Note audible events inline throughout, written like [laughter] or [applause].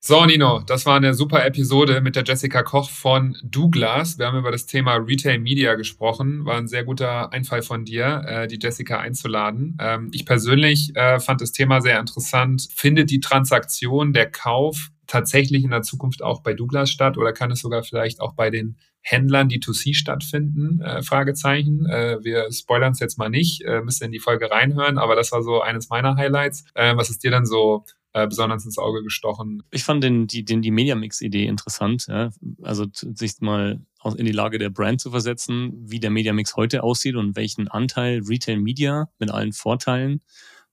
So, Nino, das war eine super Episode mit der Jessica Koch von Douglas. Wir haben über das Thema Retail Media gesprochen. War ein sehr guter Einfall von dir, äh, die Jessica einzuladen. Ähm, ich persönlich äh, fand das Thema sehr interessant. Findet die Transaktion, der Kauf tatsächlich in der Zukunft auch bei Douglas statt oder kann es sogar vielleicht auch bei den Händlern, die 2C stattfinden? Äh, Fragezeichen. Äh, wir spoilern es jetzt mal nicht, äh, müsst ihr in die Folge reinhören, aber das war so eines meiner Highlights. Äh, was ist dir dann so äh, besonders ins Auge gestochen. Ich fand den, die, den, die Mediamix-Idee interessant. Ja? Also sich mal in die Lage der Brand zu versetzen, wie der Mediamix heute aussieht und welchen Anteil Retail Media mit allen Vorteilen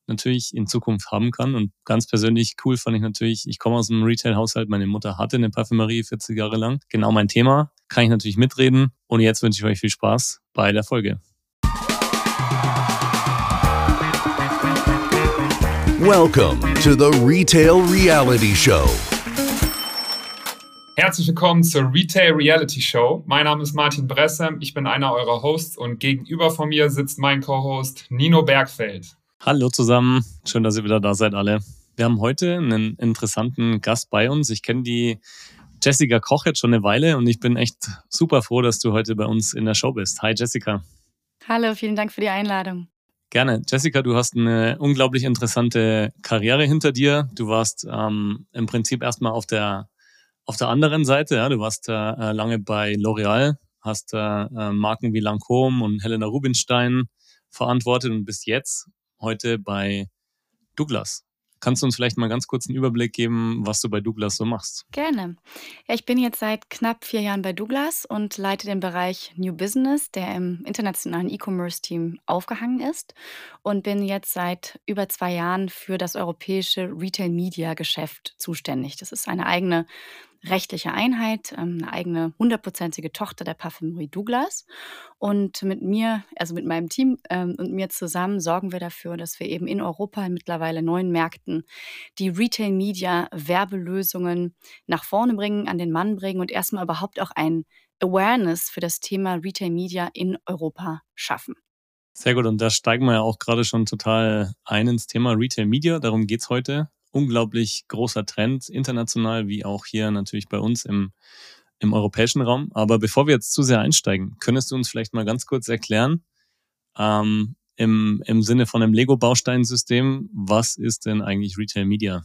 natürlich in Zukunft haben kann. Und ganz persönlich cool fand ich natürlich, ich komme aus einem Retail-Haushalt, meine Mutter hatte eine Parfümerie 40 Jahre lang. Genau mein Thema, kann ich natürlich mitreden. Und jetzt wünsche ich euch viel Spaß bei der Folge. Welcome to the Retail Reality Show. Herzlich willkommen zur Retail Reality Show. Mein Name ist Martin Bresse, ich bin einer eurer Hosts und gegenüber von mir sitzt mein Co-Host Nino Bergfeld. Hallo zusammen, schön, dass ihr wieder da seid alle. Wir haben heute einen interessanten Gast bei uns. Ich kenne die Jessica Koch jetzt schon eine Weile und ich bin echt super froh, dass du heute bei uns in der Show bist. Hi Jessica. Hallo, vielen Dank für die Einladung. Gerne. Jessica, du hast eine unglaublich interessante Karriere hinter dir. Du warst ähm, im Prinzip erstmal auf der, auf der anderen Seite. Ja? Du warst äh, lange bei L'Oreal, hast äh, äh, Marken wie Lancôme und Helena Rubinstein verantwortet und bist jetzt heute bei Douglas. Kannst du uns vielleicht mal ganz kurz einen Überblick geben, was du bei Douglas so machst? Gerne. Ja, ich bin jetzt seit knapp vier Jahren bei Douglas und leite den Bereich New Business, der im internationalen E-Commerce-Team aufgehangen ist und bin jetzt seit über zwei Jahren für das europäische Retail-Media-Geschäft zuständig. Das ist eine eigene rechtliche Einheit, ähm, eine eigene hundertprozentige Tochter der Parfümerie Douglas. Und mit mir, also mit meinem Team ähm, und mir zusammen sorgen wir dafür, dass wir eben in Europa in mittlerweile neuen Märkten die Retail Media Werbelösungen nach vorne bringen, an den Mann bringen und erstmal überhaupt auch ein Awareness für das Thema Retail Media in Europa schaffen. Sehr gut, und da steigen wir ja auch gerade schon total ein ins Thema Retail Media. Darum geht es heute unglaublich großer Trend, international wie auch hier natürlich bei uns im, im europäischen Raum. Aber bevor wir jetzt zu sehr einsteigen, könntest du uns vielleicht mal ganz kurz erklären, ähm, im, im Sinne von einem Lego-Bausteinsystem, was ist denn eigentlich Retail Media?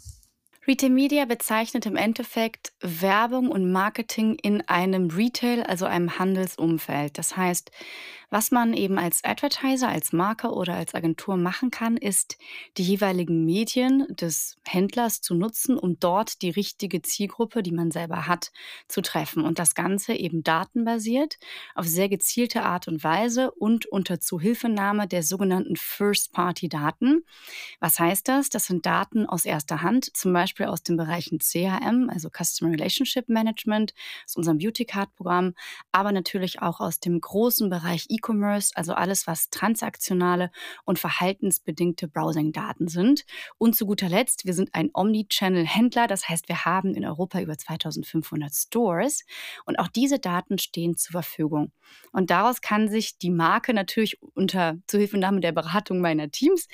Retail Media bezeichnet im Endeffekt Werbung und Marketing in einem Retail, also einem Handelsumfeld. Das heißt, was man eben als Advertiser, als Marker oder als Agentur machen kann, ist, die jeweiligen Medien des Händlers zu nutzen, um dort die richtige Zielgruppe, die man selber hat, zu treffen. Und das Ganze eben datenbasiert, auf sehr gezielte Art und Weise und unter Zuhilfenahme der sogenannten First-Party-Daten. Was heißt das? Das sind Daten aus erster Hand, zum Beispiel aus den Bereichen CRM, also Customer Relationship Management, aus unserem Beauty Card Programm, aber natürlich auch aus dem großen Bereich E E-Commerce, also alles, was transaktionale und verhaltensbedingte Browsing-Daten sind. Und zu guter Letzt, wir sind ein Omnichannel-Händler, das heißt, wir haben in Europa über 2500 Stores und auch diese Daten stehen zur Verfügung. Und daraus kann sich die Marke natürlich unter Zuhilfenahme der Beratung meiner Teams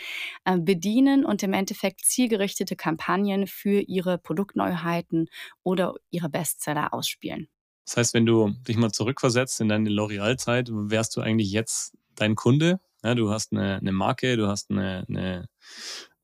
äh, bedienen und im Endeffekt zielgerichtete Kampagnen für ihre Produktneuheiten oder ihre Bestseller ausspielen. Das heißt, wenn du dich mal zurückversetzt in deine L'Oreal-Zeit, wärst du eigentlich jetzt dein Kunde. Ja, du hast eine, eine Marke, du hast eine, eine,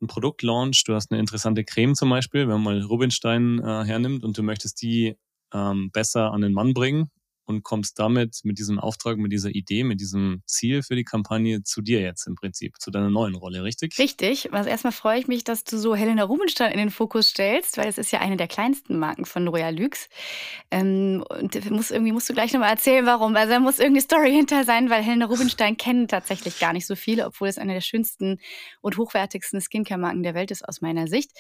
einen Produktlaunch, du hast eine interessante Creme zum Beispiel, wenn man mal Rubinstein äh, hernimmt und du möchtest die ähm, besser an den Mann bringen und kommst damit mit diesem Auftrag, mit dieser Idee, mit diesem Ziel für die Kampagne zu dir jetzt im Prinzip, zu deiner neuen Rolle, richtig? Richtig. Also erstmal freue ich mich, dass du so Helena Rubinstein in den Fokus stellst, weil es ist ja eine der kleinsten Marken von Royal Lux. Ähm, und muss, irgendwie musst du gleich nochmal erzählen, warum. Also da muss irgendeine Story [laughs] hinter sein, weil Helena Rubinstein kennen tatsächlich gar nicht so viele, obwohl es eine der schönsten und hochwertigsten Skincare-Marken der Welt ist aus meiner Sicht.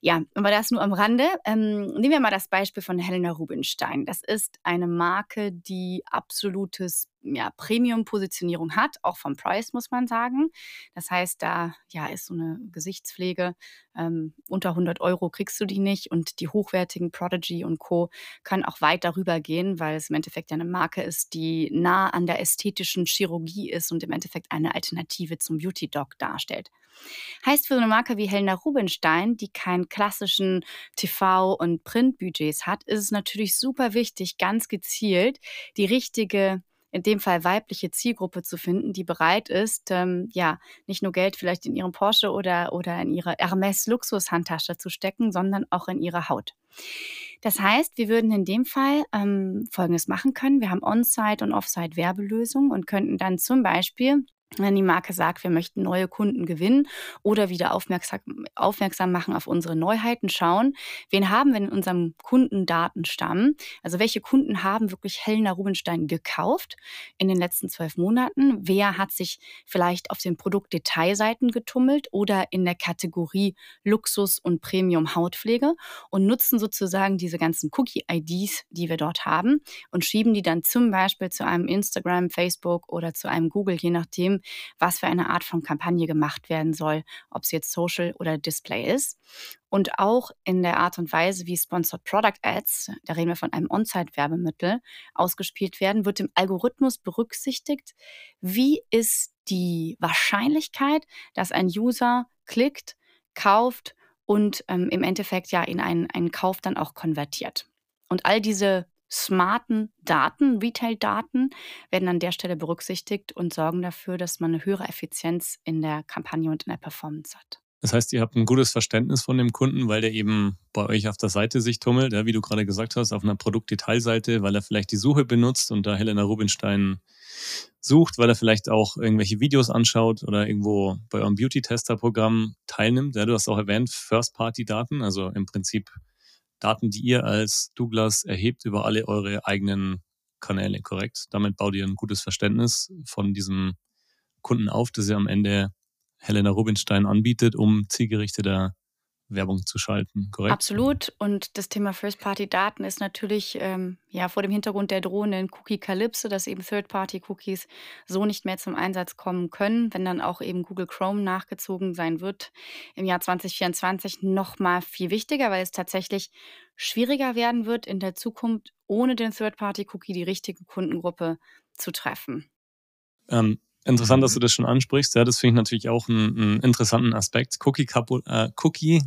Ja, aber das nur am Rande. Ähm, nehmen wir mal das Beispiel von Helena Rubinstein. Das ist eine Marke, die absolutes ja, Premium-Positionierung hat, auch vom Preis, muss man sagen. Das heißt, da ja, ist so eine Gesichtspflege ähm, unter 100 Euro kriegst du die nicht und die hochwertigen Prodigy und Co. können auch weit darüber gehen, weil es im Endeffekt ja eine Marke ist, die nah an der ästhetischen Chirurgie ist und im Endeffekt eine Alternative zum Beauty-Doc darstellt. Heißt für eine Marke wie Helena Rubinstein, die keinen klassischen TV- und Printbudgets hat, ist es natürlich super wichtig, ganz gezielt die richtige in dem Fall weibliche Zielgruppe zu finden, die bereit ist, ähm, ja, nicht nur Geld vielleicht in ihrem Porsche oder, oder in ihre Hermes Luxus-Handtasche zu stecken, sondern auch in ihre Haut. Das heißt, wir würden in dem Fall ähm, Folgendes machen können. Wir haben On-Site und Off-Site Werbelösungen und könnten dann zum Beispiel wenn die Marke sagt, wir möchten neue Kunden gewinnen oder wieder aufmerksam, aufmerksam machen auf unsere Neuheiten, schauen, wen haben wir in unserem Kundendatenstamm? Also welche Kunden haben wirklich Helena Rubinstein gekauft in den letzten zwölf Monaten? Wer hat sich vielleicht auf den Produktdetailseiten getummelt oder in der Kategorie Luxus und Premium Hautpflege und nutzen sozusagen diese ganzen Cookie-IDs, die wir dort haben und schieben die dann zum Beispiel zu einem Instagram, Facebook oder zu einem Google, je nachdem, was für eine Art von Kampagne gemacht werden soll, ob es jetzt Social oder Display ist. Und auch in der Art und Weise, wie Sponsored Product Ads, da reden wir von einem On-Site-Werbemittel, ausgespielt werden, wird im Algorithmus berücksichtigt, wie ist die Wahrscheinlichkeit, dass ein User klickt, kauft und ähm, im Endeffekt ja in einen, einen Kauf dann auch konvertiert. Und all diese smarten Daten, Retail-Daten, werden an der Stelle berücksichtigt und sorgen dafür, dass man eine höhere Effizienz in der Kampagne und in der Performance hat. Das heißt, ihr habt ein gutes Verständnis von dem Kunden, weil der eben bei euch auf der Seite sich tummelt, ja, wie du gerade gesagt hast, auf einer Produktdetailseite, weil er vielleicht die Suche benutzt und da Helena Rubinstein sucht, weil er vielleicht auch irgendwelche Videos anschaut oder irgendwo bei eurem Beauty-Tester-Programm teilnimmt. Ja, du hast auch erwähnt, First-Party-Daten, also im Prinzip Daten, die ihr als Douglas erhebt über alle eure eigenen Kanäle, korrekt? Damit baut ihr ein gutes Verständnis von diesem Kunden auf, das ihr am Ende Helena Rubinstein anbietet, um zielgerichteter Werbung zu schalten, korrekt? Absolut. Und das Thema First-Party-Daten ist natürlich ähm, ja vor dem Hintergrund der drohenden Cookie-Kalypse, dass eben Third-Party-Cookies so nicht mehr zum Einsatz kommen können, wenn dann auch eben Google Chrome nachgezogen sein wird im Jahr 2024 noch mal viel wichtiger, weil es tatsächlich schwieriger werden wird in der Zukunft ohne den Third-Party-Cookie die richtige Kundengruppe zu treffen. Ähm, interessant, dass du das schon ansprichst. Ja, das finde ich natürlich auch einen, einen interessanten Aspekt. Cookie, äh, Cookie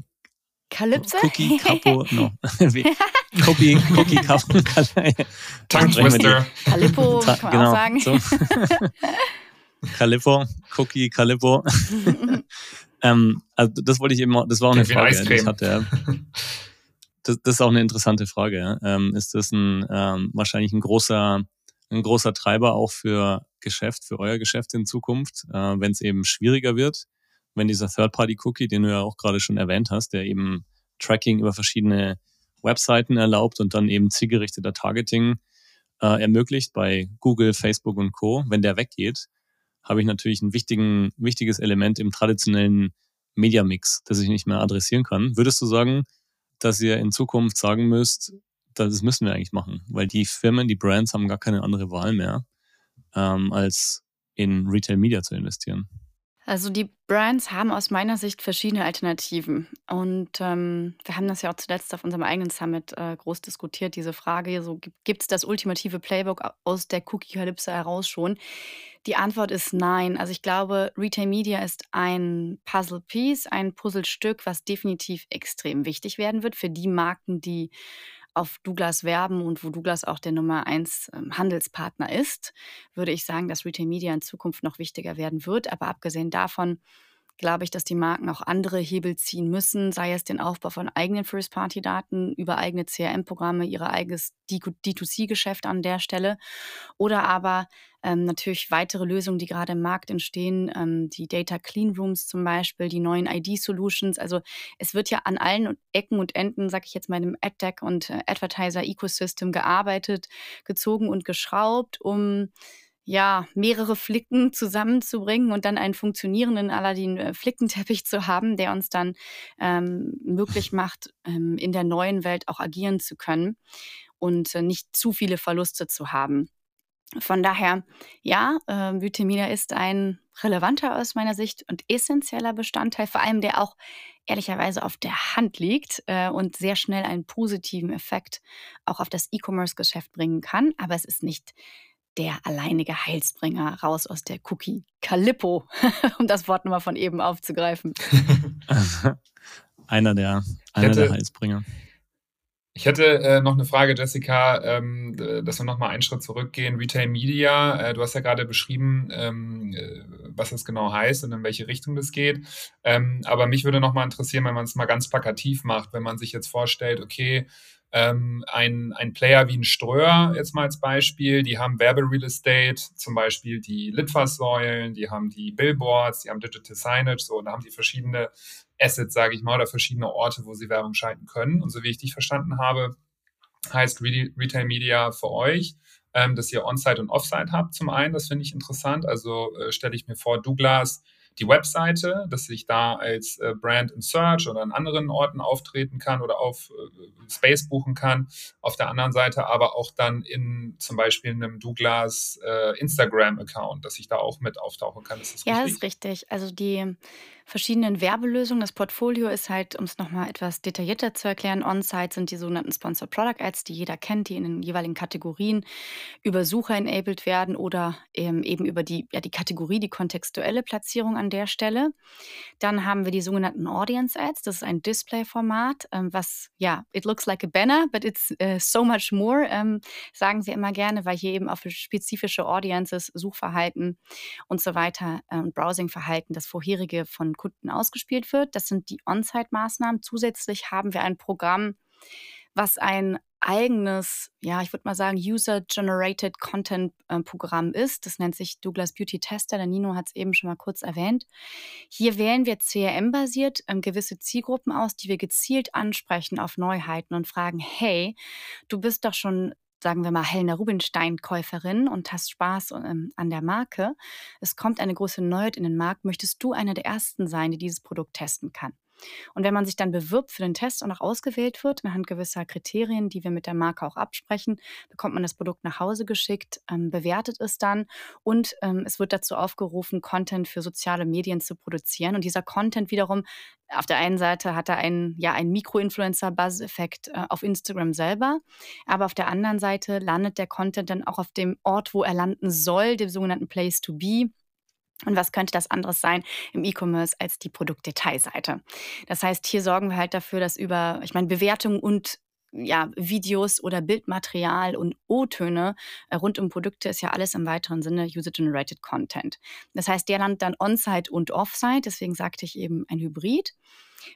Kalypse? Cookie [laughs] Capo, no. [laughs] Cookie, [laughs] Cookie Capo. Tongue Twister. Calippo, kann man genau, auch sagen. So. Calippo, Cookie Calippo. ähm, also das wollte ich eben, das war auch eine Frage, die ich Eiscreme. hatte. Das, das ist auch eine interessante Frage. Ähm, ist das ein ähm, wahrscheinlich ein großer, ein großer Treiber auch für Geschäft, für euer Geschäft in Zukunft, äh, wenn es eben schwieriger wird? Wenn dieser Third-Party-Cookie, den du ja auch gerade schon erwähnt hast, der eben Tracking über verschiedene Webseiten erlaubt und dann eben zielgerichteter Targeting äh, ermöglicht bei Google, Facebook und Co. Wenn der weggeht, habe ich natürlich ein wichtigen, wichtiges Element im traditionellen Media-Mix, das ich nicht mehr adressieren kann. Würdest du sagen, dass ihr in Zukunft sagen müsst, das müssen wir eigentlich machen, weil die Firmen, die Brands haben gar keine andere Wahl mehr, ähm, als in Retail Media zu investieren? Also die Brands haben aus meiner Sicht verschiedene Alternativen. Und ähm, wir haben das ja auch zuletzt auf unserem eigenen Summit äh, groß diskutiert, diese Frage, so gibt es das ultimative Playbook aus der Cookie-Kalypse heraus schon? Die Antwort ist nein. Also ich glaube, Retail Media ist ein Puzzle-Piece, ein Puzzlestück, was definitiv extrem wichtig werden wird für die Marken, die auf Douglas werben und wo Douglas auch der Nummer eins ähm, Handelspartner ist, würde ich sagen, dass Retail Media in Zukunft noch wichtiger werden wird. Aber abgesehen davon glaube ich, dass die Marken auch andere Hebel ziehen müssen, sei es den Aufbau von eigenen First-Party-Daten über eigene CRM-Programme, ihr eigenes D2C-Geschäft an der Stelle oder aber ähm, natürlich weitere Lösungen, die gerade im Markt entstehen, ähm, die Data Clean Rooms zum Beispiel, die neuen ID-Solutions. Also es wird ja an allen Ecken und Enden, sag ich jetzt mal, im AdTech und äh, Advertiser-Ecosystem gearbeitet, gezogen und geschraubt, um ja, mehrere Flicken zusammenzubringen und dann einen funktionierenden Aladdin-Flickenteppich äh, zu haben, der uns dann ähm, möglich macht, ähm, in der neuen Welt auch agieren zu können und äh, nicht zu viele Verluste zu haben. Von daher, ja, äh, Vitamina ist ein relevanter aus meiner Sicht und essentieller Bestandteil, vor allem der auch ehrlicherweise auf der Hand liegt äh, und sehr schnell einen positiven Effekt auch auf das E-Commerce-Geschäft bringen kann. Aber es ist nicht der alleinige Heilsbringer raus aus der Cookie. Calippo, [laughs] um das Wort nochmal von eben aufzugreifen. [laughs] einer der, einer hätte, der Heilsbringer. Ich hätte äh, noch eine Frage, Jessica, ähm, dass wir nochmal einen Schritt zurückgehen. Retail Media, äh, du hast ja gerade beschrieben, ähm, äh, was das genau heißt und in welche Richtung das geht. Ähm, aber mich würde nochmal interessieren, wenn man es mal ganz plakativ macht, wenn man sich jetzt vorstellt, okay, ähm, ein, ein Player wie ein Ströer, jetzt mal als Beispiel, die haben Werbereal Estate, zum Beispiel die Litfaßsäulen, die haben die Billboards, die haben Digital Signage, so, und da haben die verschiedene Assets, sage ich mal, oder verschiedene Orte, wo sie Werbung schalten können. Und so wie ich dich verstanden habe, heißt Retail Media für euch, ähm, dass ihr On-Site und Off-Site habt zum einen, das finde ich interessant. Also äh, stelle ich mir vor, Douglas die Webseite, dass ich da als äh, Brand in Search oder an anderen Orten auftreten kann oder auf äh, Space buchen kann. Auf der anderen Seite aber auch dann in zum Beispiel einem Douglas äh, Instagram-Account, dass ich da auch mit auftauchen kann. Ist das ja, richtig? ist richtig. Also die verschiedenen Werbelösungen. Das Portfolio ist halt, um es nochmal etwas detaillierter zu erklären, On-Site sind die sogenannten Sponsor Product Ads, die jeder kennt, die in den jeweiligen Kategorien über Sucher enabled werden oder eben über die, ja, die Kategorie, die kontextuelle Platzierung an der Stelle. Dann haben wir die sogenannten Audience Ads. Das ist ein Display-Format, ähm, was, ja, it looks like a banner, but it's uh, so much more, ähm, sagen wir immer gerne, weil hier eben auf spezifische Audiences, Suchverhalten und so weiter ähm, Browsing-Verhalten das vorherige von Kunden ausgespielt wird. Das sind die On-Site-Maßnahmen. Zusätzlich haben wir ein Programm, was ein eigenes, ja, ich würde mal sagen, User-Generated Content-Programm äh, ist. Das nennt sich Douglas Beauty Tester. Der Nino hat es eben schon mal kurz erwähnt. Hier wählen wir CRM-basiert ähm, gewisse Zielgruppen aus, die wir gezielt ansprechen auf Neuheiten und fragen, hey, du bist doch schon sagen wir mal, Helena Rubinstein-Käuferin und hast Spaß ähm, an der Marke. Es kommt eine große Neuheit in den Markt. Möchtest du einer der Ersten sein, die dieses Produkt testen kann? Und wenn man sich dann bewirbt für den Test und auch ausgewählt wird, anhand gewisser Kriterien, die wir mit der Marke auch absprechen, bekommt man das Produkt nach Hause geschickt, ähm, bewertet es dann und ähm, es wird dazu aufgerufen, Content für soziale Medien zu produzieren. Und dieser Content wiederum, auf der einen Seite hat er einen, ja, einen Mikro-Influencer-Buzz-Effekt äh, auf Instagram selber, aber auf der anderen Seite landet der Content dann auch auf dem Ort, wo er landen soll, dem sogenannten Place to Be. Und was könnte das anderes sein im E-Commerce als die Produktdetailseite? Das heißt, hier sorgen wir halt dafür, dass über, ich meine, Bewertungen und ja, Videos oder Bildmaterial und O-Töne äh, rund um Produkte ist ja alles im weiteren Sinne User-Generated Content. Das heißt, der landet dann on-site und off-site, deswegen sagte ich eben ein Hybrid.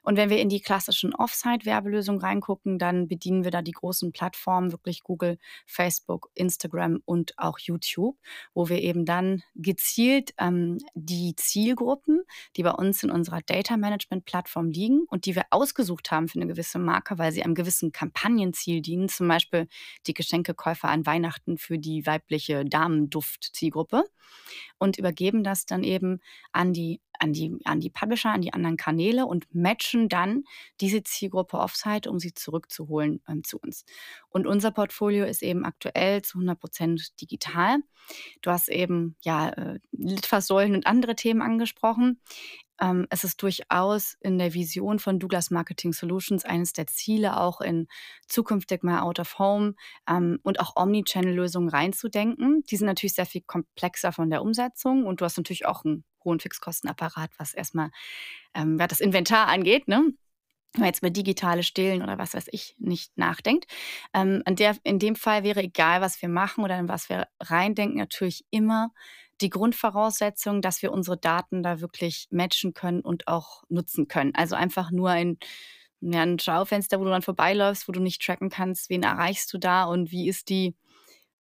Und wenn wir in die klassischen Offsite-Werbelösungen reingucken, dann bedienen wir da die großen Plattformen, wirklich Google, Facebook, Instagram und auch YouTube, wo wir eben dann gezielt ähm, die Zielgruppen, die bei uns in unserer Data Management-Plattform liegen und die wir ausgesucht haben für eine gewisse Marke, weil sie einem gewissen Kampagnenziel dienen, zum Beispiel die Geschenkekäufer an Weihnachten für die weibliche Damenduft-Zielgruppe und übergeben das dann eben an die an die, an die Publisher, an die anderen Kanäle und matchen dann diese Zielgruppe Offsite, um sie zurückzuholen ähm, zu uns. Und unser Portfolio ist eben aktuell zu 100 Prozent digital. Du hast eben ja äh, Litfaßsäulen und andere Themen angesprochen. Ähm, es ist durchaus in der Vision von Douglas Marketing Solutions eines der Ziele, auch in zukünftig mal Out of Home ähm, und auch Omnichannel-Lösungen reinzudenken. Die sind natürlich sehr viel komplexer von der Umsetzung und du hast natürlich auch einen hohen Fixkostenapparat, was erstmal ähm, das Inventar angeht. Ne? wenn man jetzt über digitale Stillen oder was weiß ich nicht nachdenkt. Ähm, in, der, in dem Fall wäre egal, was wir machen oder in was wir reindenken, natürlich immer die Grundvoraussetzung, dass wir unsere Daten da wirklich matchen können und auch nutzen können. Also einfach nur ein, ja, ein Schaufenster, wo du dann vorbeiläufst, wo du nicht tracken kannst, wen erreichst du da und wie ist die,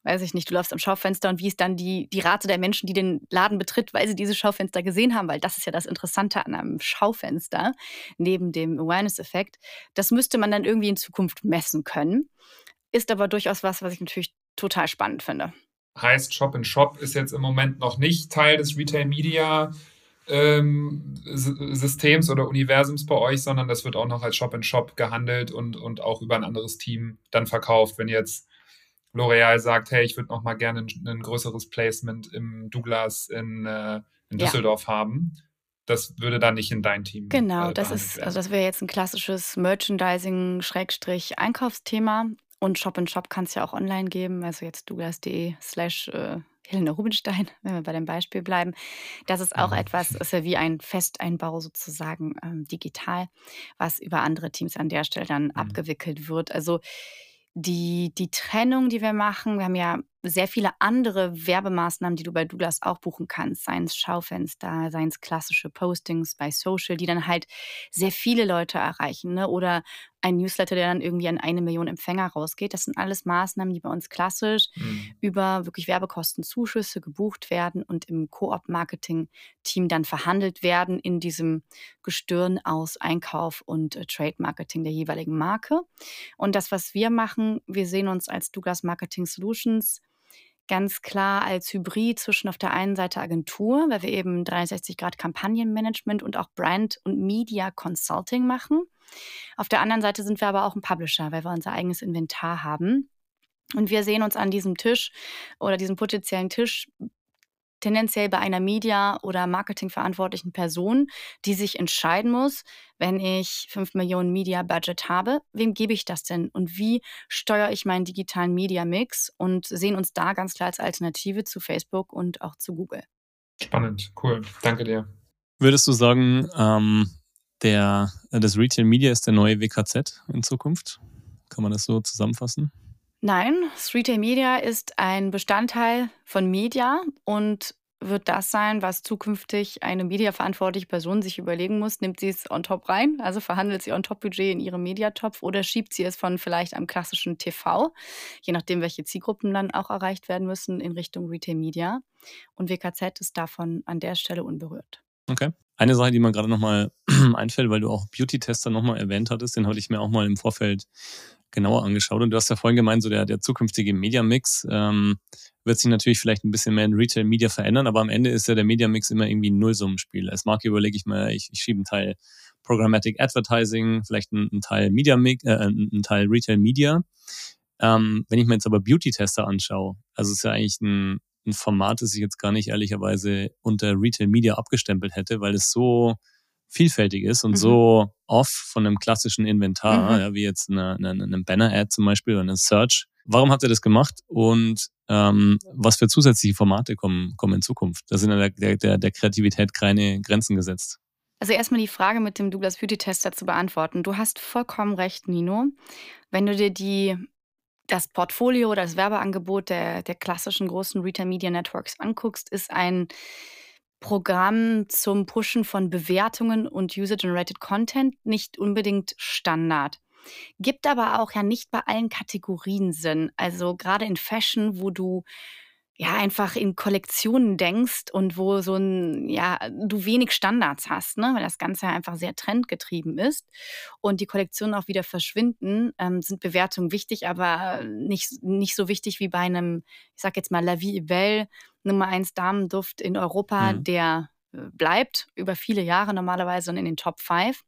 weiß ich nicht, du läufst am Schaufenster und wie ist dann die, die Rate der Menschen, die den Laden betritt, weil sie diese Schaufenster gesehen haben, weil das ist ja das Interessante an einem Schaufenster, neben dem Awareness-Effekt. Das müsste man dann irgendwie in Zukunft messen können. Ist aber durchaus was, was ich natürlich total spannend finde heißt Shop in Shop ist jetzt im Moment noch nicht Teil des Retail Media ähm, Systems oder Universums bei euch, sondern das wird auch noch als Shop in Shop gehandelt und, und auch über ein anderes Team dann verkauft. Wenn jetzt L'Oreal sagt, hey, ich würde noch mal gerne ein, ein, größeres Placement im Douglas in, äh, in Düsseldorf ja. haben. Das würde dann nicht in dein Team. Genau, äh, das ist, also das wäre jetzt ein klassisches Merchandising-Einkaufsthema. Und Shop in Shop kann es ja auch online geben, also jetzt douglas.de slash äh, Helena Rubinstein, [laughs] wenn wir bei dem Beispiel bleiben. Das ist auch mhm. etwas, ist ja wie ein Festeinbau sozusagen ähm, digital, was über andere Teams an der Stelle dann mhm. abgewickelt wird. Also die, die Trennung, die wir machen, wir haben ja sehr viele andere Werbemaßnahmen, die du bei Douglas auch buchen kannst, seien es Schaufenster, seien es klassische Postings bei Social, die dann halt sehr viele Leute erreichen, ne? oder ein Newsletter, der dann irgendwie an eine Million Empfänger rausgeht. Das sind alles Maßnahmen, die bei uns klassisch mhm. über wirklich Werbekostenzuschüsse gebucht werden und im Koop-Marketing-Team dann verhandelt werden in diesem Gestirn aus Einkauf und äh, Trade-Marketing der jeweiligen Marke. Und das, was wir machen, wir sehen uns als Douglas Marketing Solutions ganz klar als Hybrid zwischen auf der einen Seite Agentur, weil wir eben 360 Grad Kampagnenmanagement und auch Brand und Media Consulting machen. Auf der anderen Seite sind wir aber auch ein Publisher, weil wir unser eigenes Inventar haben. Und wir sehen uns an diesem Tisch oder diesem potenziellen Tisch tendenziell bei einer Media- oder Marketingverantwortlichen Person, die sich entscheiden muss, wenn ich 5 Millionen Media-Budget habe, wem gebe ich das denn und wie steuere ich meinen digitalen Media-Mix und sehen uns da ganz klar als Alternative zu Facebook und auch zu Google. Spannend, cool, danke dir. Würdest du sagen, ähm, der, das Retail Media ist der neue WKZ in Zukunft? Kann man das so zusammenfassen? Nein, Retail Media ist ein Bestandteil von Media und wird das sein, was zukünftig eine mediaverantwortliche Person sich überlegen muss. Nimmt sie es on top rein, also verhandelt sie on top Budget in ihrem Mediatopf oder schiebt sie es von vielleicht einem klassischen TV, je nachdem, welche Zielgruppen dann auch erreicht werden müssen, in Richtung Retail Media. Und WKZ ist davon an der Stelle unberührt. Okay. Eine Sache, die mir gerade nochmal [clears throat] einfällt, weil du auch Beauty-Tester nochmal erwähnt hattest, den hatte ich mir auch mal im Vorfeld genauer angeschaut. Und du hast ja vorhin gemeint, so der, der zukünftige Media-Mix ähm, wird sich natürlich vielleicht ein bisschen mehr in Retail-Media verändern, aber am Ende ist ja der Media-Mix immer irgendwie ein Nullsummenspiel. Als Marke überlege ich mir, ich, ich schiebe einen Teil Programmatic Advertising, vielleicht einen, einen Teil Media, äh, einen Teil Retail Media. Ähm, wenn ich mir jetzt aber Beauty-Tester anschaue, also ist ja eigentlich ein, ein Format, das ich jetzt gar nicht ehrlicherweise unter Retail Media abgestempelt hätte, weil es so vielfältig ist und mhm. so off von einem klassischen Inventar, mhm. ja, wie jetzt eine, eine, eine Banner-Ad zum Beispiel oder eine Search. Warum habt ihr das gemacht und ähm, was für zusätzliche Formate kommen, kommen in Zukunft? Da sind ja der, der, der Kreativität keine Grenzen gesetzt. Also erstmal die Frage mit dem Douglas Beauty Tester zu beantworten. Du hast vollkommen recht, Nino. Wenn du dir die, das Portfolio oder das Werbeangebot der, der klassischen großen Retail Media Networks anguckst, ist ein Programm zum Pushen von Bewertungen und User-Generated Content nicht unbedingt Standard. Gibt aber auch ja nicht bei allen Kategorien Sinn. Also gerade in Fashion, wo du ja einfach in Kollektionen denkst und wo so ein, ja, du wenig Standards hast, ne? weil das Ganze ja einfach sehr trendgetrieben ist und die Kollektionen auch wieder verschwinden, ähm, sind Bewertungen wichtig, aber nicht, nicht so wichtig wie bei einem, ich sag jetzt mal, La Vie Belle, Nummer 1 Damenduft in Europa, mhm. der äh, bleibt über viele Jahre normalerweise in den Top 5.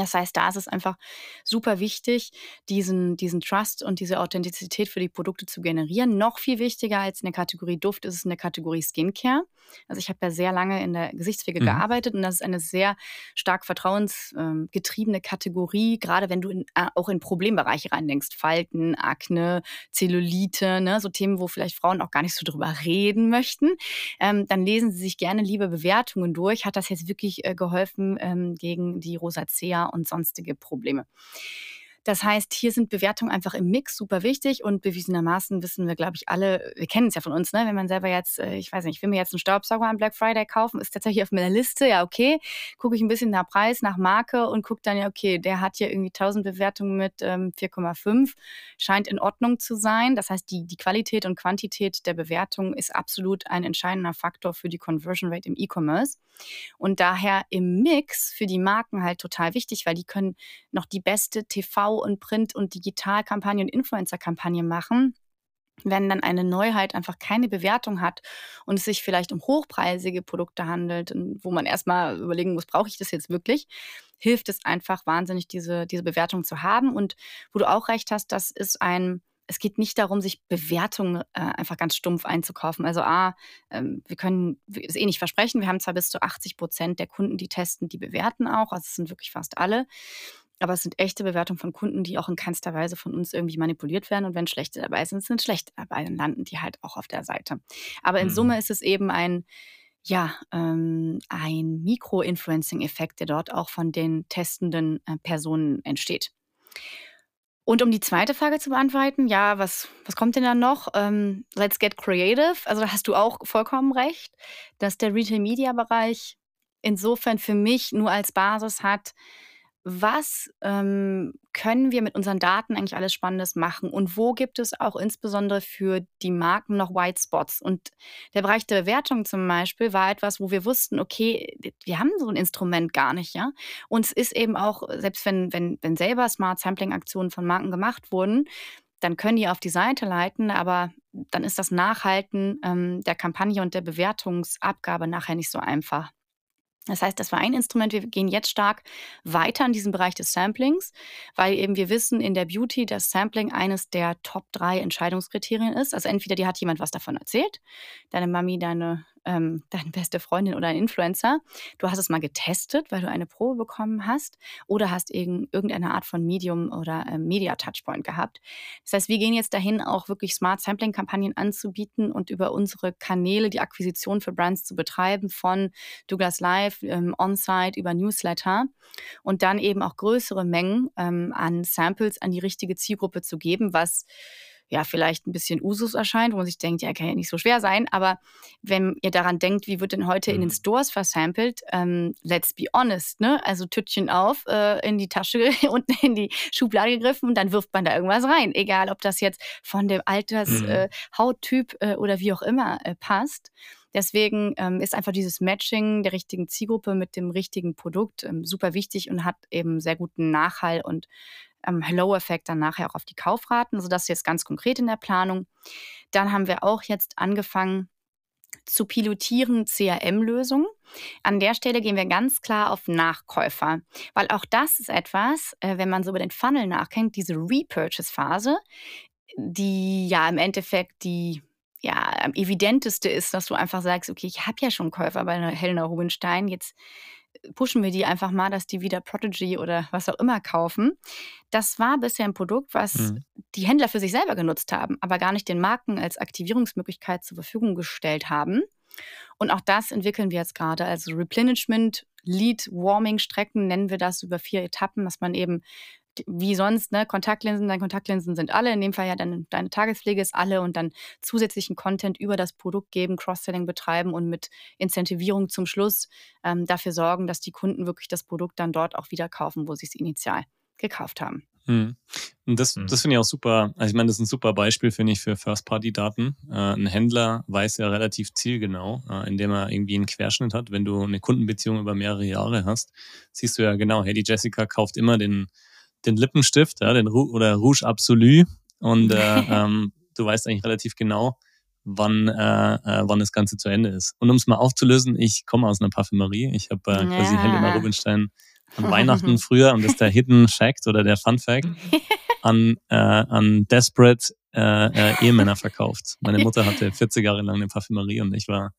Das heißt, da ist es einfach super wichtig, diesen, diesen Trust und diese Authentizität für die Produkte zu generieren. Noch viel wichtiger als in der Kategorie Duft ist es in der Kategorie Skincare. Also ich habe ja sehr lange in der Gesichtspflege mhm. gearbeitet und das ist eine sehr stark vertrauensgetriebene Kategorie, gerade wenn du in, äh, auch in Problembereiche reindenkst. Falten, Akne, Zellulite, ne, so Themen, wo vielleicht Frauen auch gar nicht so drüber reden möchten. Ähm, dann lesen sie sich gerne lieber Bewertungen durch. Hat das jetzt wirklich äh, geholfen ähm, gegen die Rosacea und sonstige Probleme. Das heißt, hier sind Bewertungen einfach im Mix super wichtig und bewiesenermaßen wissen wir, glaube ich, alle, wir kennen es ja von uns, ne? wenn man selber jetzt, äh, ich weiß nicht, ich will mir jetzt einen Staubsauger am Black Friday kaufen, ist tatsächlich auf meiner Liste, ja, okay, gucke ich ein bisschen nach Preis, nach Marke und gucke dann, ja, okay, der hat hier irgendwie 1000 Bewertungen mit ähm, 4,5, scheint in Ordnung zu sein. Das heißt, die, die Qualität und Quantität der Bewertung ist absolut ein entscheidender Faktor für die Conversion Rate im E-Commerce. Und daher im Mix für die Marken halt total wichtig, weil die können noch die beste TV- und Print- und Digitalkampagne und Influencer-Kampagne machen wenn dann eine Neuheit einfach keine Bewertung hat und es sich vielleicht um hochpreisige Produkte handelt, wo man erstmal überlegen muss, brauche ich das jetzt wirklich, hilft es einfach wahnsinnig, diese, diese Bewertung zu haben. Und wo du auch recht hast, das ist ein es geht nicht darum, sich Bewertungen äh, einfach ganz stumpf einzukaufen. Also A, ähm, wir können es eh nicht versprechen. Wir haben zwar bis zu 80 Prozent der Kunden, die testen, die bewerten auch. Also es sind wirklich fast alle. Aber es sind echte Bewertungen von Kunden, die auch in keinster Weise von uns irgendwie manipuliert werden. Und wenn schlechte dabei sind, sind schlechte dabei, dann landen die halt auch auf der Seite. Aber in mhm. Summe ist es eben ein, ja, ähm, ein Mikro-Influencing-Effekt, der dort auch von den testenden äh, Personen entsteht. Und um die zweite Frage zu beantworten, ja, was, was kommt denn da noch? Ähm, let's get creative. Also da hast du auch vollkommen recht, dass der Retail-Media-Bereich insofern für mich nur als Basis hat, was ähm, können wir mit unseren Daten eigentlich alles Spannendes machen und wo gibt es auch insbesondere für die Marken noch White Spots? Und der Bereich der Bewertung zum Beispiel war etwas, wo wir wussten, okay, wir haben so ein Instrument gar nicht, ja. Und es ist eben auch, selbst wenn, wenn, wenn selber Smart Sampling-Aktionen von Marken gemacht wurden, dann können die auf die Seite leiten, aber dann ist das Nachhalten ähm, der Kampagne und der Bewertungsabgabe nachher nicht so einfach. Das heißt, das war ein Instrument. Wir gehen jetzt stark weiter in diesem Bereich des Samplings, weil eben wir wissen in der Beauty, dass Sampling eines der Top drei Entscheidungskriterien ist. Also entweder dir hat jemand was davon erzählt, deine Mami, deine ähm, deine beste Freundin oder ein Influencer. Du hast es mal getestet, weil du eine Probe bekommen hast oder hast irgendeine Art von Medium oder ähm, Media-Touchpoint gehabt. Das heißt, wir gehen jetzt dahin, auch wirklich Smart Sampling-Kampagnen anzubieten und über unsere Kanäle die Akquisition für Brands zu betreiben, von Douglas Live, ähm, On-Site über Newsletter und dann eben auch größere Mengen ähm, an Samples an die richtige Zielgruppe zu geben, was ja vielleicht ein bisschen Usus erscheint, wo man sich denkt, ja, kann ja nicht so schwer sein. Aber wenn ihr daran denkt, wie wird denn heute mhm. in den mhm. Stores versampelt, ähm, let's be honest, ne? Also Tütchen auf, äh, in die Tasche [laughs] und in die Schublade gegriffen und dann wirft man da irgendwas rein. Egal, ob das jetzt von dem Alters, mhm. äh, Hauttyp äh, oder wie auch immer äh, passt. Deswegen ähm, ist einfach dieses Matching der richtigen Zielgruppe mit dem richtigen Produkt ähm, super wichtig und hat eben sehr guten Nachhall und ähm, Hello-Effekt dann nachher auch auf die Kaufraten. Also das jetzt ganz konkret in der Planung. Dann haben wir auch jetzt angefangen, zu pilotieren CRM-Lösungen. An der Stelle gehen wir ganz klar auf Nachkäufer, weil auch das ist etwas, äh, wenn man so über den Funnel nachdenkt, diese Repurchase-Phase, die ja im Endeffekt die ja, am evidenteste ist, dass du einfach sagst, okay, ich habe ja schon Käufer bei Helena Rubinstein, jetzt pushen wir die einfach mal, dass die wieder Prodigy oder was auch immer kaufen. Das war bisher ein Produkt, was mhm. die Händler für sich selber genutzt haben, aber gar nicht den Marken als Aktivierungsmöglichkeit zur Verfügung gestellt haben. Und auch das entwickeln wir jetzt gerade. Also Replenishment, Lead Warming Strecken nennen wir das über vier Etappen, dass man eben wie sonst, ne, Kontaktlinsen, deine Kontaktlinsen sind alle, in dem Fall ja deine, deine Tagespflege ist alle und dann zusätzlichen Content über das Produkt geben, Cross-Selling betreiben und mit Incentivierung zum Schluss ähm, dafür sorgen, dass die Kunden wirklich das Produkt dann dort auch wieder kaufen, wo sie es initial gekauft haben. Hm. Und das, hm. das finde ich auch super. Also ich meine, das ist ein super Beispiel, finde ich, für First-Party-Daten. Äh, ein Händler weiß ja relativ zielgenau, äh, indem er irgendwie einen Querschnitt hat. Wenn du eine Kundenbeziehung über mehrere Jahre hast, siehst du ja genau, hey, die Jessica kauft immer den den Lippenstift, ja, den Rouge oder Rouge Absolu und äh, [laughs] ähm, du weißt eigentlich relativ genau, wann, äh, äh, wann das Ganze zu Ende ist. Und um es mal aufzulösen, ich komme aus einer Parfümerie. Ich habe äh, quasi ja. Helena Rubinstein an Weihnachten früher, und das ist der Hidden Fact oder der Fun Fact, [laughs] an, äh, an Desperate äh, äh, Ehemänner verkauft. Meine Mutter hatte 40 Jahre lang eine Parfümerie und ich war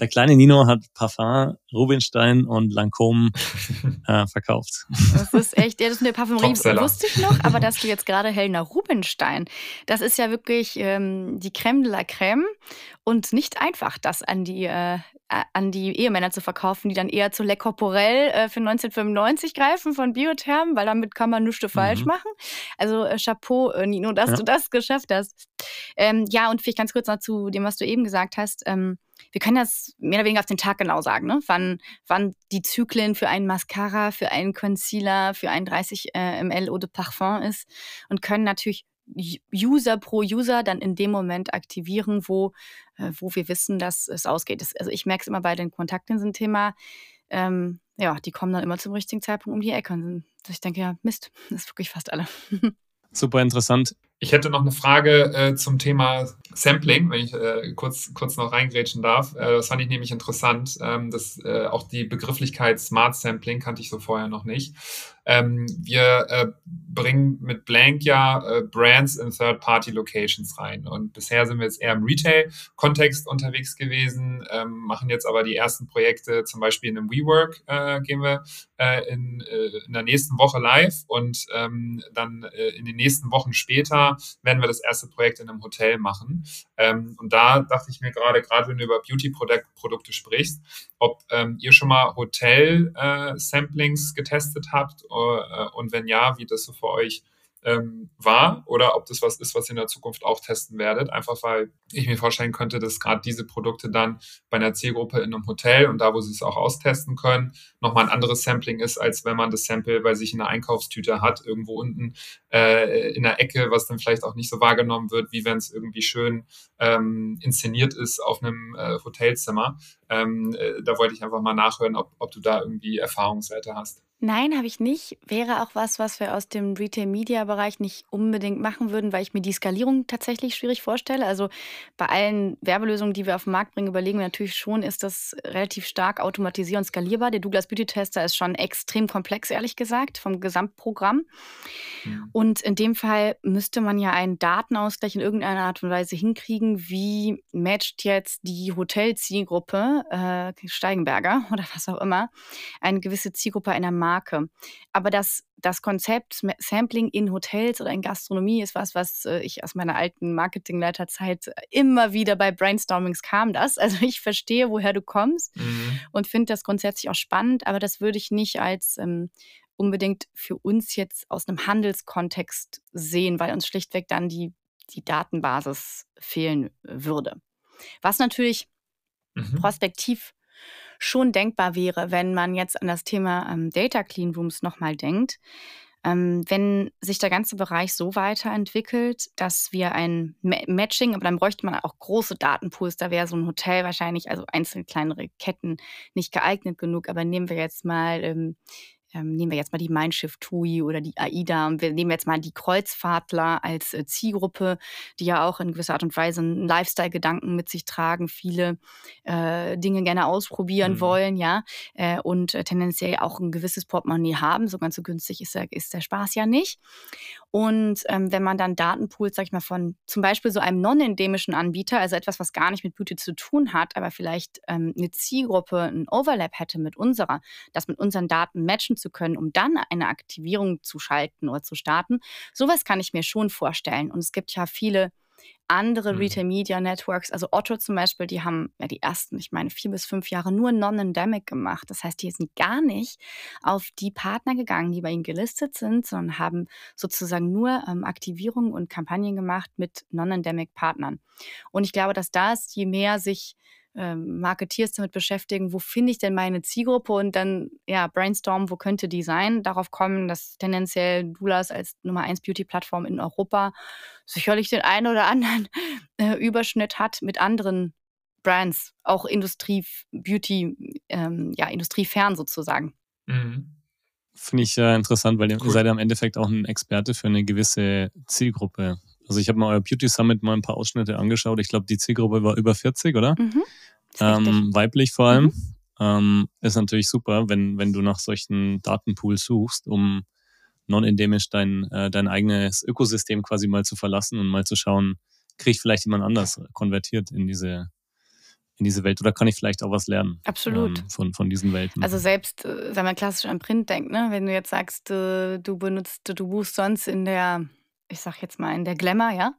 der kleine Nino hat Parfum, Rubinstein und Lancôme [laughs] äh, verkauft. Das ist echt, ja, das ist eine Parfümerie, wusste ich noch, aber dass du jetzt gerade Helena Rubinstein, das ist ja wirklich ähm, die Crème de la Crème und nicht einfach, das an die, äh, an die Ehemänner zu verkaufen, die dann eher zu Le Corporel äh, für 1995 greifen von Biotherm, weil damit kann man nichts falsch mhm. machen. Also äh, Chapeau, äh, Nino, dass ja. du das geschafft hast. Ähm, ja, und vielleicht ganz kurz noch zu dem, was du eben gesagt hast. Ähm, wir können das mehr oder weniger auf den Tag genau sagen, ne? wann, wann die Zyklen für einen Mascara, für einen Concealer, für einen 30 äh, ml Eau de Parfum ist und können natürlich User pro User dann in dem Moment aktivieren, wo, äh, wo wir wissen, dass es ausgeht. Das, also ich merke es immer bei den Kontaktlinsen-Thema, ähm, ja, die kommen dann immer zum richtigen Zeitpunkt um die Ecke. Und ich denke, ja, Mist, das ist wirklich fast alle. [laughs] Super interessant. Ich hätte noch eine Frage äh, zum Thema Sampling, wenn ich äh, kurz, kurz noch reingrätschen darf. Äh, das fand ich nämlich interessant. Ähm, dass, äh, auch die Begrifflichkeit Smart Sampling kannte ich so vorher noch nicht. Ähm, wir äh, bringen mit Blank ja äh, Brands in Third-Party-Locations rein. Und bisher sind wir jetzt eher im Retail-Kontext unterwegs gewesen, ähm, machen jetzt aber die ersten Projekte, zum Beispiel in einem WeWork äh, gehen wir äh, in, äh, in der nächsten Woche live und ähm, dann äh, in den nächsten Wochen später werden wir das erste Projekt in einem Hotel machen. Ähm, und da dachte ich mir gerade, gerade wenn du über Beauty-Produkte sprichst, ob ähm, ihr schon mal Hotel-Samplings äh, getestet habt äh, und wenn ja, wie das so für euch ähm, war oder ob das was ist, was ihr in der Zukunft auch testen werdet. Einfach weil ich mir vorstellen könnte, dass gerade diese Produkte dann bei einer Zielgruppe in einem Hotel und da, wo sie es auch austesten können, nochmal ein anderes Sampling ist, als wenn man das Sample bei sich in einer Einkaufstüte hat, irgendwo unten äh, in der Ecke, was dann vielleicht auch nicht so wahrgenommen wird, wie wenn es irgendwie schön ähm, inszeniert ist auf einem äh, Hotelzimmer. Ähm, äh, da wollte ich einfach mal nachhören, ob, ob du da irgendwie Erfahrungswerte hast. Nein, habe ich nicht. Wäre auch was, was wir aus dem Retail-Media-Bereich nicht unbedingt machen würden, weil ich mir die Skalierung tatsächlich schwierig vorstelle. Also bei allen Werbelösungen, die wir auf den Markt bringen, überlegen wir natürlich schon, ist das relativ stark automatisiert und skalierbar. Der Douglas Beauty Tester ist schon extrem komplex, ehrlich gesagt, vom Gesamtprogramm. Mhm. Und in dem Fall müsste man ja einen Datenausgleich in irgendeiner Art und Weise hinkriegen. Wie matcht jetzt die Hotelzielgruppe, äh, Steigenberger [laughs] oder was auch immer, eine gewisse Zielgruppe einer Marke? Aber das, das Konzept Sampling in Hotels oder in Gastronomie ist was, was äh, ich aus meiner alten Marketingleiterzeit immer wieder bei Brainstormings kam das. [laughs] Also ich verstehe, woher du kommst mhm. und finde das grundsätzlich auch spannend, aber das würde ich nicht als ähm, unbedingt für uns jetzt aus einem Handelskontext sehen, weil uns schlichtweg dann die, die Datenbasis fehlen würde. Was natürlich mhm. prospektiv schon denkbar wäre, wenn man jetzt an das Thema ähm, Data Clean Rooms nochmal denkt. Ähm, wenn sich der ganze Bereich so weiterentwickelt, dass wir ein Ma Matching, aber dann bräuchte man auch große Datenpools, da wäre so ein Hotel wahrscheinlich, also einzelne kleinere Ketten nicht geeignet genug, aber nehmen wir jetzt mal ähm, ähm, nehmen wir jetzt mal die Mindshift TUI oder die AIDA wir nehmen jetzt mal die Kreuzfahrtler als äh, Zielgruppe, die ja auch in gewisser Art und Weise einen Lifestyle-Gedanken mit sich tragen, viele äh, Dinge gerne ausprobieren mhm. wollen, ja, äh, und äh, tendenziell auch ein gewisses Portemonnaie haben. So ganz so günstig ist der, ist der Spaß ja nicht. Und ähm, wenn man dann Datenpools, sag ich mal, von zum Beispiel so einem non-endemischen Anbieter, also etwas, was gar nicht mit Beauty zu tun hat, aber vielleicht ähm, eine Zielgruppe, ein Overlap hätte mit unserer, das mit unseren Daten matchen zu können, um dann eine Aktivierung zu schalten oder zu starten, sowas kann ich mir schon vorstellen. Und es gibt ja viele andere mhm. Retail Media Networks, also Otto zum Beispiel, die haben ja die ersten, ich meine, vier bis fünf Jahre nur non-endemic gemacht. Das heißt, die sind gar nicht auf die Partner gegangen, die bei ihnen gelistet sind, sondern haben sozusagen nur ähm, Aktivierungen und Kampagnen gemacht mit non-endemic Partnern. Und ich glaube, dass das, je mehr sich ähm, Marketeers damit beschäftigen, wo finde ich denn meine Zielgruppe und dann ja brainstormen, wo könnte die sein. Darauf kommen, dass tendenziell Dulas als Nummer 1 Beauty-Plattform in Europa sicherlich den einen oder anderen [laughs] äh, Überschnitt hat mit anderen Brands, auch Industrie, Beauty, ähm, ja, industriefern sozusagen. Mhm. Finde ich äh, interessant, weil cool. ihr seid ja im Endeffekt auch ein Experte für eine gewisse Zielgruppe. Also ich habe mal euer Beauty Summit mal ein paar Ausschnitte angeschaut. Ich glaube, die Zielgruppe war über 40, oder? Mhm. Ähm, weiblich vor allem. Mhm. Ähm, ist natürlich super, wenn, wenn du nach solchen Datenpools suchst, um non-endemisch dein, äh, dein eigenes Ökosystem quasi mal zu verlassen und mal zu schauen, kriege ich vielleicht jemand anders konvertiert in diese, in diese Welt oder kann ich vielleicht auch was lernen? Absolut. Ähm, von, von diesen Welten. Also selbst, äh, sagen wir klassisch an Print denkt, ne? wenn du jetzt sagst, äh, du benutzt, du buchst sonst in der ich sag jetzt mal, in der Glamour, ja,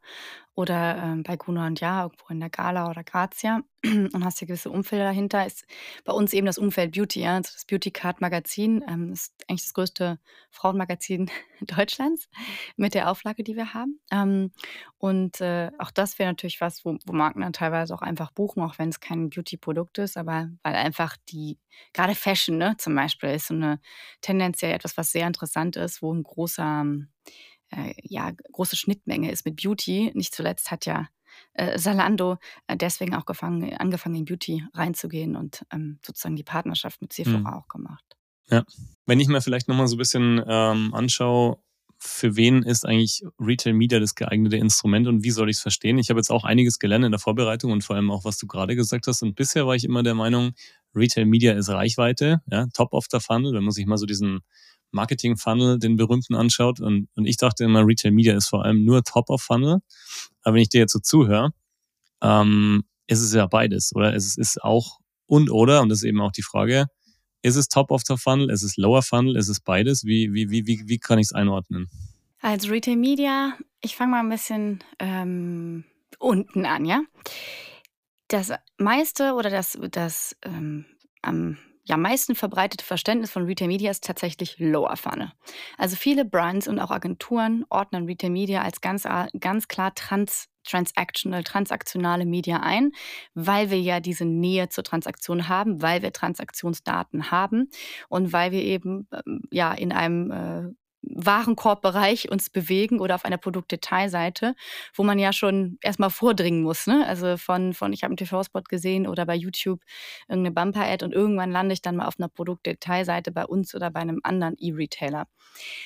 oder ähm, bei Gruner und Ja, irgendwo in der Gala oder Grazia und hast ja gewisse Umfelder dahinter, ist bei uns eben das Umfeld Beauty, ja. Also das Beauty Card Magazin ähm, ist eigentlich das größte Frauenmagazin [laughs] Deutschlands mit der Auflage, die wir haben. Ähm, und äh, auch das wäre natürlich was, wo, wo Marken dann teilweise auch einfach buchen, auch wenn es kein Beauty-Produkt ist, aber weil einfach die, gerade Fashion, ne, zum Beispiel, ist so eine tendenziell etwas, was sehr interessant ist, wo ein großer äh, ja, große Schnittmenge ist mit Beauty. Nicht zuletzt hat ja äh, Salando äh, deswegen auch gefangen, angefangen, in Beauty reinzugehen und ähm, sozusagen die Partnerschaft mit Sephora mhm. auch gemacht. Ja, wenn ich mir vielleicht nochmal so ein bisschen ähm, anschaue, für wen ist eigentlich Retail Media das geeignete Instrument und wie soll ich es verstehen? Ich habe jetzt auch einiges gelernt in der Vorbereitung und vor allem auch, was du gerade gesagt hast. Und bisher war ich immer der Meinung, Retail Media ist Reichweite, ja, top of the funnel, wenn man sich mal so diesen Marketing-Funnel, den berühmten, anschaut. Und, und ich dachte immer, Retail Media ist vor allem nur Top of Funnel. Aber wenn ich dir jetzt so zuhöre, ähm, ist es ja beides, oder? Es ist auch und oder, und das ist eben auch die Frage, ist es Top of the Funnel, ist es Lower Funnel, ist es beides? Wie, wie, wie, wie, wie kann ich es einordnen? Als Retail Media, ich fange mal ein bisschen ähm, unten an, ja. Das meiste oder das, das ähm, am ja, meisten verbreitete Verständnis von Retail Media ist tatsächlich Lower Funnel. Also viele Brands und auch Agenturen ordnen Retail Media als ganz, ganz klar trans transactional, transaktionale Media ein, weil wir ja diese Nähe zur Transaktion haben, weil wir Transaktionsdaten haben und weil wir eben ähm, ja in einem äh, Warenkorbbereich uns bewegen oder auf einer Produktdetailseite, wo man ja schon erstmal vordringen muss. Ne? Also von, von ich habe einen TV-Spot gesehen oder bei YouTube irgendeine Bumper-Ad und irgendwann lande ich dann mal auf einer Produktdetailseite bei uns oder bei einem anderen E-Retailer.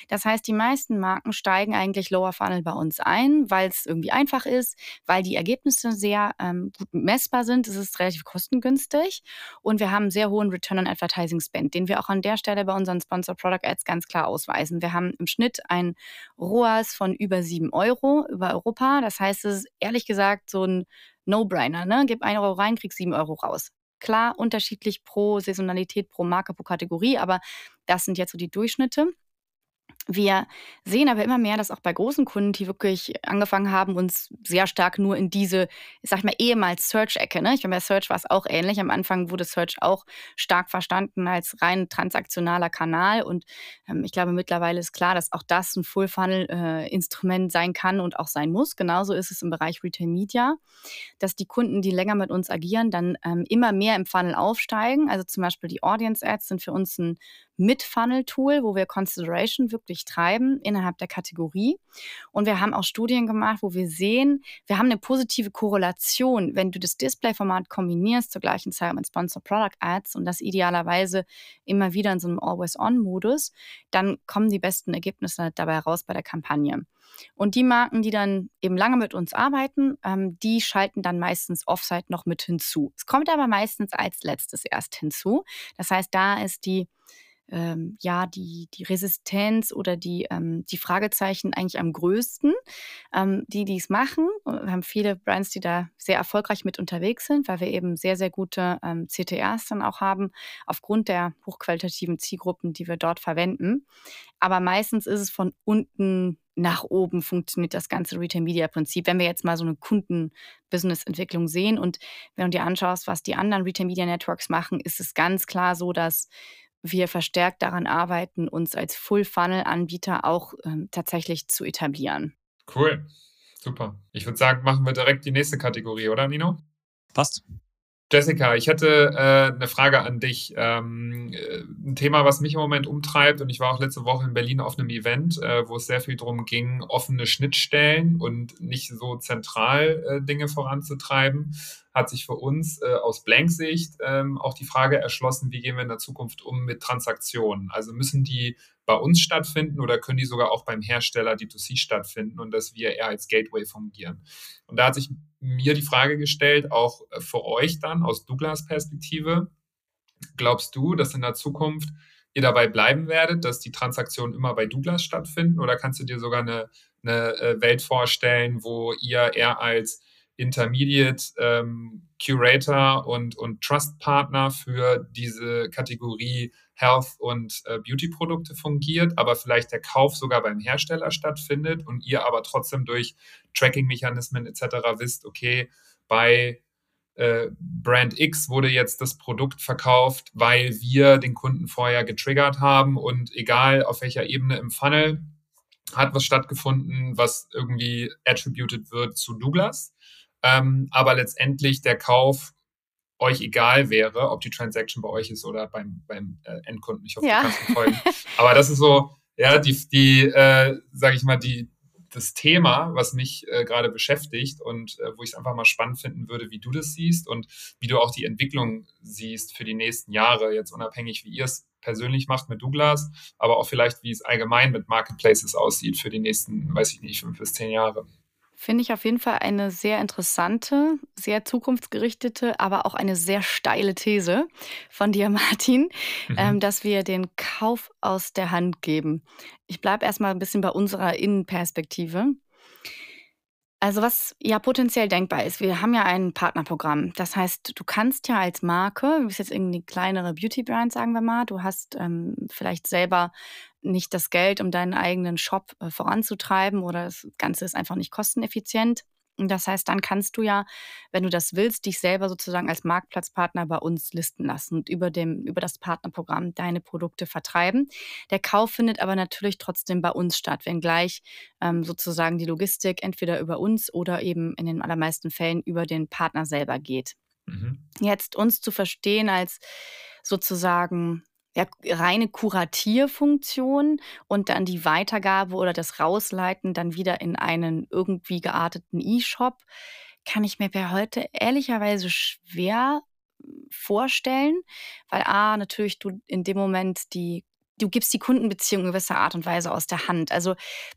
Das heißt, die meisten Marken steigen eigentlich Lower Funnel bei uns ein, weil es irgendwie einfach ist, weil die Ergebnisse sehr ähm, gut messbar sind. Es ist relativ kostengünstig und wir haben einen sehr hohen Return on Advertising Spend, den wir auch an der Stelle bei unseren Sponsor Product Ads ganz klar ausweisen. Wir haben im Schnitt ein ROAS von über 7 Euro über Europa. Das heißt, es ist ehrlich gesagt so ein No-Brainer. Ne? Gib 1 Euro rein, krieg 7 Euro raus. Klar, unterschiedlich pro Saisonalität, pro Marke, pro Kategorie, aber das sind jetzt so die Durchschnitte. Wir sehen aber immer mehr, dass auch bei großen Kunden, die wirklich angefangen haben, uns sehr stark nur in diese, ich sag mal, ehemals Search-Ecke, ne? Ich meine, bei Search war es auch ähnlich. Am Anfang wurde Search auch stark verstanden als rein transaktionaler Kanal. Und ähm, ich glaube, mittlerweile ist klar, dass auch das ein Full-Funnel-Instrument äh, sein kann und auch sein muss. Genauso ist es im Bereich Retail Media, dass die Kunden, die länger mit uns agieren, dann ähm, immer mehr im Funnel aufsteigen. Also zum Beispiel die Audience Ads sind für uns ein mit-Funnel-Tool, wo wir Consideration wirklich treiben innerhalb der Kategorie. Und wir haben auch Studien gemacht, wo wir sehen, wir haben eine positive Korrelation, wenn du das Display-Format kombinierst zur gleichen Zeit mit Sponsor Product Ads und das idealerweise immer wieder in so einem Always-On-Modus, dann kommen die besten Ergebnisse dabei raus bei der Kampagne. Und die Marken, die dann eben lange mit uns arbeiten, ähm, die schalten dann meistens Offsite noch mit hinzu. Es kommt aber meistens als letztes erst hinzu. Das heißt, da ist die ähm, ja, die, die Resistenz oder die, ähm, die Fragezeichen eigentlich am größten. Ähm, die, die es machen, wir haben viele Brands, die da sehr erfolgreich mit unterwegs sind, weil wir eben sehr, sehr gute ähm, CTRs dann auch haben, aufgrund der hochqualitativen Zielgruppen, die wir dort verwenden. Aber meistens ist es von unten nach oben funktioniert das ganze Retail-Media-Prinzip. Wenn wir jetzt mal so eine Kunden-Business-Entwicklung sehen und wenn du dir anschaust, was die anderen Retail-Media-Networks machen, ist es ganz klar so, dass wir verstärkt daran arbeiten, uns als Full-Funnel-Anbieter auch ähm, tatsächlich zu etablieren. Cool, super. Ich würde sagen, machen wir direkt die nächste Kategorie, oder Nino? Passt. Jessica, ich hätte äh, eine Frage an dich. Ähm, äh, ein Thema, was mich im Moment umtreibt, und ich war auch letzte Woche in Berlin auf einem Event, äh, wo es sehr viel darum ging, offene Schnittstellen und nicht so zentral äh, Dinge voranzutreiben, hat sich für uns äh, aus Blank-Sicht ähm, auch die Frage erschlossen, wie gehen wir in der Zukunft um mit Transaktionen? Also müssen die bei uns stattfinden oder können die sogar auch beim Hersteller D2C stattfinden und dass wir eher als Gateway fungieren? Und da hat sich mir die Frage gestellt, auch äh, für euch dann aus Douglas Perspektive, glaubst du, dass in der Zukunft ihr dabei bleiben werdet, dass die Transaktionen immer bei Douglas stattfinden oder kannst du dir sogar eine, eine äh, Welt vorstellen, wo ihr eher als Intermediate ähm, Curator und, und Trust Partner für diese Kategorie Health und äh, Beauty Produkte fungiert, aber vielleicht der Kauf sogar beim Hersteller stattfindet und ihr aber trotzdem durch Tracking-Mechanismen etc. wisst, okay, bei äh, Brand X wurde jetzt das Produkt verkauft, weil wir den Kunden vorher getriggert haben und egal auf welcher Ebene im Funnel hat was stattgefunden, was irgendwie attributed wird zu Douglas ähm, aber letztendlich der Kauf euch egal wäre, ob die Transaction bei euch ist oder beim, beim äh, Endkunden. Ich hoffe, ja. du kannst folgen. Aber das ist so, ja, die, die äh, sage ich mal, die, das Thema, was mich äh, gerade beschäftigt und äh, wo ich es einfach mal spannend finden würde, wie du das siehst und wie du auch die Entwicklung siehst für die nächsten Jahre, jetzt unabhängig, wie ihr es persönlich macht mit Douglas, aber auch vielleicht, wie es allgemein mit Marketplaces aussieht für die nächsten, weiß ich nicht, fünf bis zehn Jahre. Finde ich auf jeden Fall eine sehr interessante, sehr zukunftsgerichtete, aber auch eine sehr steile These von dir, [laughs] Martin, mhm. ähm, dass wir den Kauf aus der Hand geben. Ich bleibe erstmal ein bisschen bei unserer Innenperspektive. Also was ja potenziell denkbar ist, wir haben ja ein Partnerprogramm. Das heißt, du kannst ja als Marke, du bist jetzt irgendwie eine kleinere Beauty-Brand, sagen wir mal, du hast ähm, vielleicht selber nicht das Geld, um deinen eigenen Shop äh, voranzutreiben oder das Ganze ist einfach nicht kosteneffizient. Das heißt, dann kannst du ja, wenn du das willst, dich selber sozusagen als Marktplatzpartner bei uns listen lassen und über, dem, über das Partnerprogramm deine Produkte vertreiben. Der Kauf findet aber natürlich trotzdem bei uns statt, wenngleich ähm, sozusagen die Logistik entweder über uns oder eben in den allermeisten Fällen über den Partner selber geht. Mhm. Jetzt uns zu verstehen als sozusagen ja, reine Kuratierfunktion und dann die Weitergabe oder das Rausleiten dann wieder in einen irgendwie gearteten E-Shop, kann ich mir per heute ehrlicherweise schwer vorstellen, weil A, natürlich du in dem Moment die du gibst die Kundenbeziehung in gewisser Art und Weise aus der Hand. Also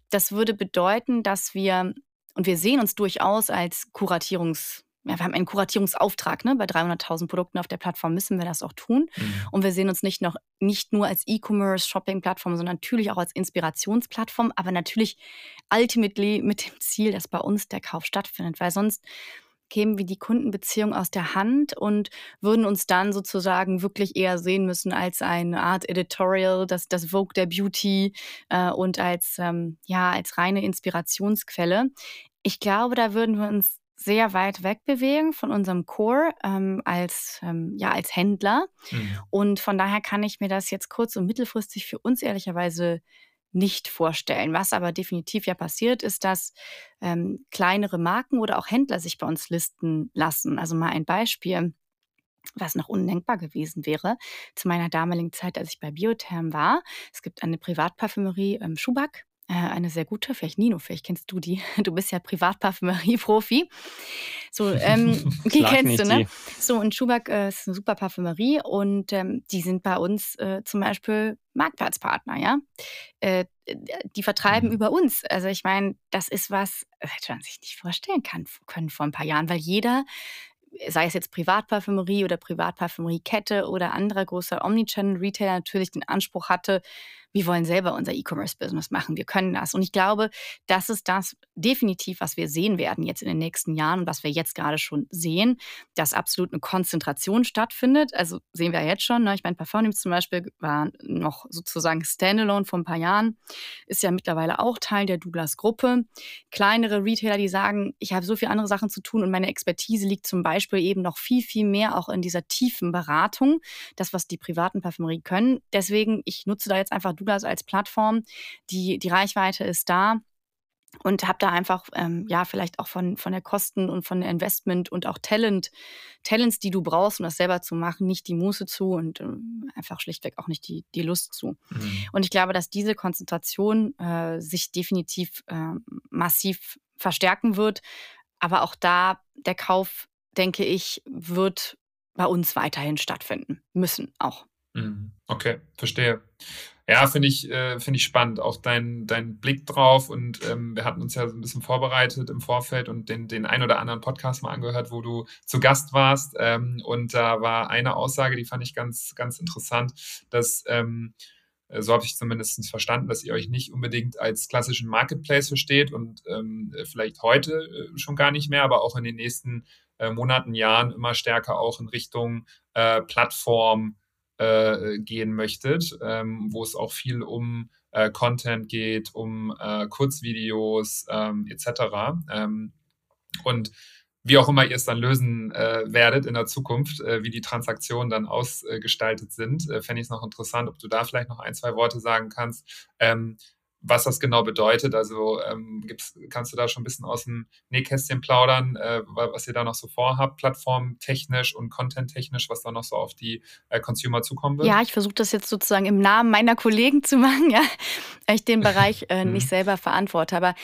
das würde bedeuten, dass wir, und wir sehen uns durchaus als Kuratierungs- ja, wir haben einen Kuratierungsauftrag. Ne? Bei 300.000 Produkten auf der Plattform müssen wir das auch tun. Mhm. Und wir sehen uns nicht, noch, nicht nur als E-Commerce-Shopping-Plattform, sondern natürlich auch als Inspirationsplattform, aber natürlich ultimately mit dem Ziel, dass bei uns der Kauf stattfindet, weil sonst kämen wir die Kundenbeziehung aus der Hand und würden uns dann sozusagen wirklich eher sehen müssen als eine Art Editorial, das, das Vogue der Beauty äh, und als, ähm, ja, als reine Inspirationsquelle. Ich glaube, da würden wir uns sehr weit wegbewegen von unserem Core ähm, als, ähm, ja, als Händler. Mhm. Und von daher kann ich mir das jetzt kurz- und mittelfristig für uns ehrlicherweise nicht vorstellen. Was aber definitiv ja passiert, ist, dass ähm, kleinere Marken oder auch Händler sich bei uns listen lassen. Also mal ein Beispiel was noch undenkbar gewesen wäre, zu meiner damaligen Zeit, als ich bei Biotherm war. Es gibt eine Privatparfümerie ähm, Schuback eine sehr gute, vielleicht Nino, vielleicht kennst du die. [laughs] Du bist ja Privatparfümerie-Profi. So, ähm, [laughs] die kennst du, ne? Die. So, und Schuback äh, ist eine super Parfümerie und ähm, die sind bei uns äh, zum Beispiel Marktplatzpartner, ja. Äh, die vertreiben mhm. über uns. Also ich meine, das ist was, das hätte man sich nicht vorstellen kann, können vor ein paar Jahren, weil jeder sei es jetzt Privatparfümerie oder Privatparfümeriekette oder anderer großer Omnichannel-Retailer natürlich den Anspruch hatte, wir wollen selber unser E-Commerce-Business machen, wir können das. Und ich glaube, das ist das definitiv, was wir sehen werden jetzt in den nächsten Jahren und was wir jetzt gerade schon sehen, dass absolut eine Konzentration stattfindet. Also sehen wir jetzt schon. Ne? Ich meine, Parfum zum Beispiel war noch sozusagen Standalone vor ein paar Jahren, ist ja mittlerweile auch Teil der Douglas-Gruppe. Kleinere Retailer, die sagen, ich habe so viele andere Sachen zu tun und meine Expertise liegt zum Beispiel eben noch viel, viel mehr auch in dieser tiefen Beratung, das, was die privaten Parfümerie können. Deswegen, ich nutze da jetzt einfach Douglas als Plattform. Die, die Reichweite ist da und habe da einfach ähm, ja vielleicht auch von von der Kosten und von der Investment und auch Talent Talents, die du brauchst, um das selber zu machen, nicht die Muße zu und ähm, einfach schlichtweg auch nicht die die Lust zu. Mhm. Und ich glaube, dass diese Konzentration äh, sich definitiv äh, massiv verstärken wird, aber auch da der Kauf, denke ich, wird bei uns weiterhin stattfinden müssen auch. Mhm. Okay, verstehe. Ja, finde ich, äh, ich spannend, auch dein, dein Blick drauf. Und ähm, wir hatten uns ja so ein bisschen vorbereitet im Vorfeld und den, den ein oder anderen Podcast mal angehört, wo du zu Gast warst. Ähm, und da war eine Aussage, die fand ich ganz, ganz interessant, dass ähm, so habe ich zumindest verstanden, dass ihr euch nicht unbedingt als klassischen Marketplace versteht und ähm, vielleicht heute äh, schon gar nicht mehr, aber auch in den nächsten äh, Monaten, Jahren immer stärker auch in Richtung äh, Plattform äh, gehen möchtet, ähm, wo es auch viel um äh, Content geht, um äh, Kurzvideos ähm, etc. Ähm, und wie auch immer ihr es dann lösen äh, werdet in der Zukunft, äh, wie die Transaktionen dann ausgestaltet sind, äh, fände ich es noch interessant, ob du da vielleicht noch ein, zwei Worte sagen kannst. Ähm, was das genau bedeutet. Also ähm, gibt's, kannst du da schon ein bisschen aus dem Nähkästchen plaudern, äh, was ihr da noch so vorhabt, plattformtechnisch und contenttechnisch, was da noch so auf die äh, Consumer zukommen wird? Ja, ich versuche das jetzt sozusagen im Namen meiner Kollegen zu machen, [laughs] ja, weil ich den Bereich äh, nicht mhm. selber verantworte. Aber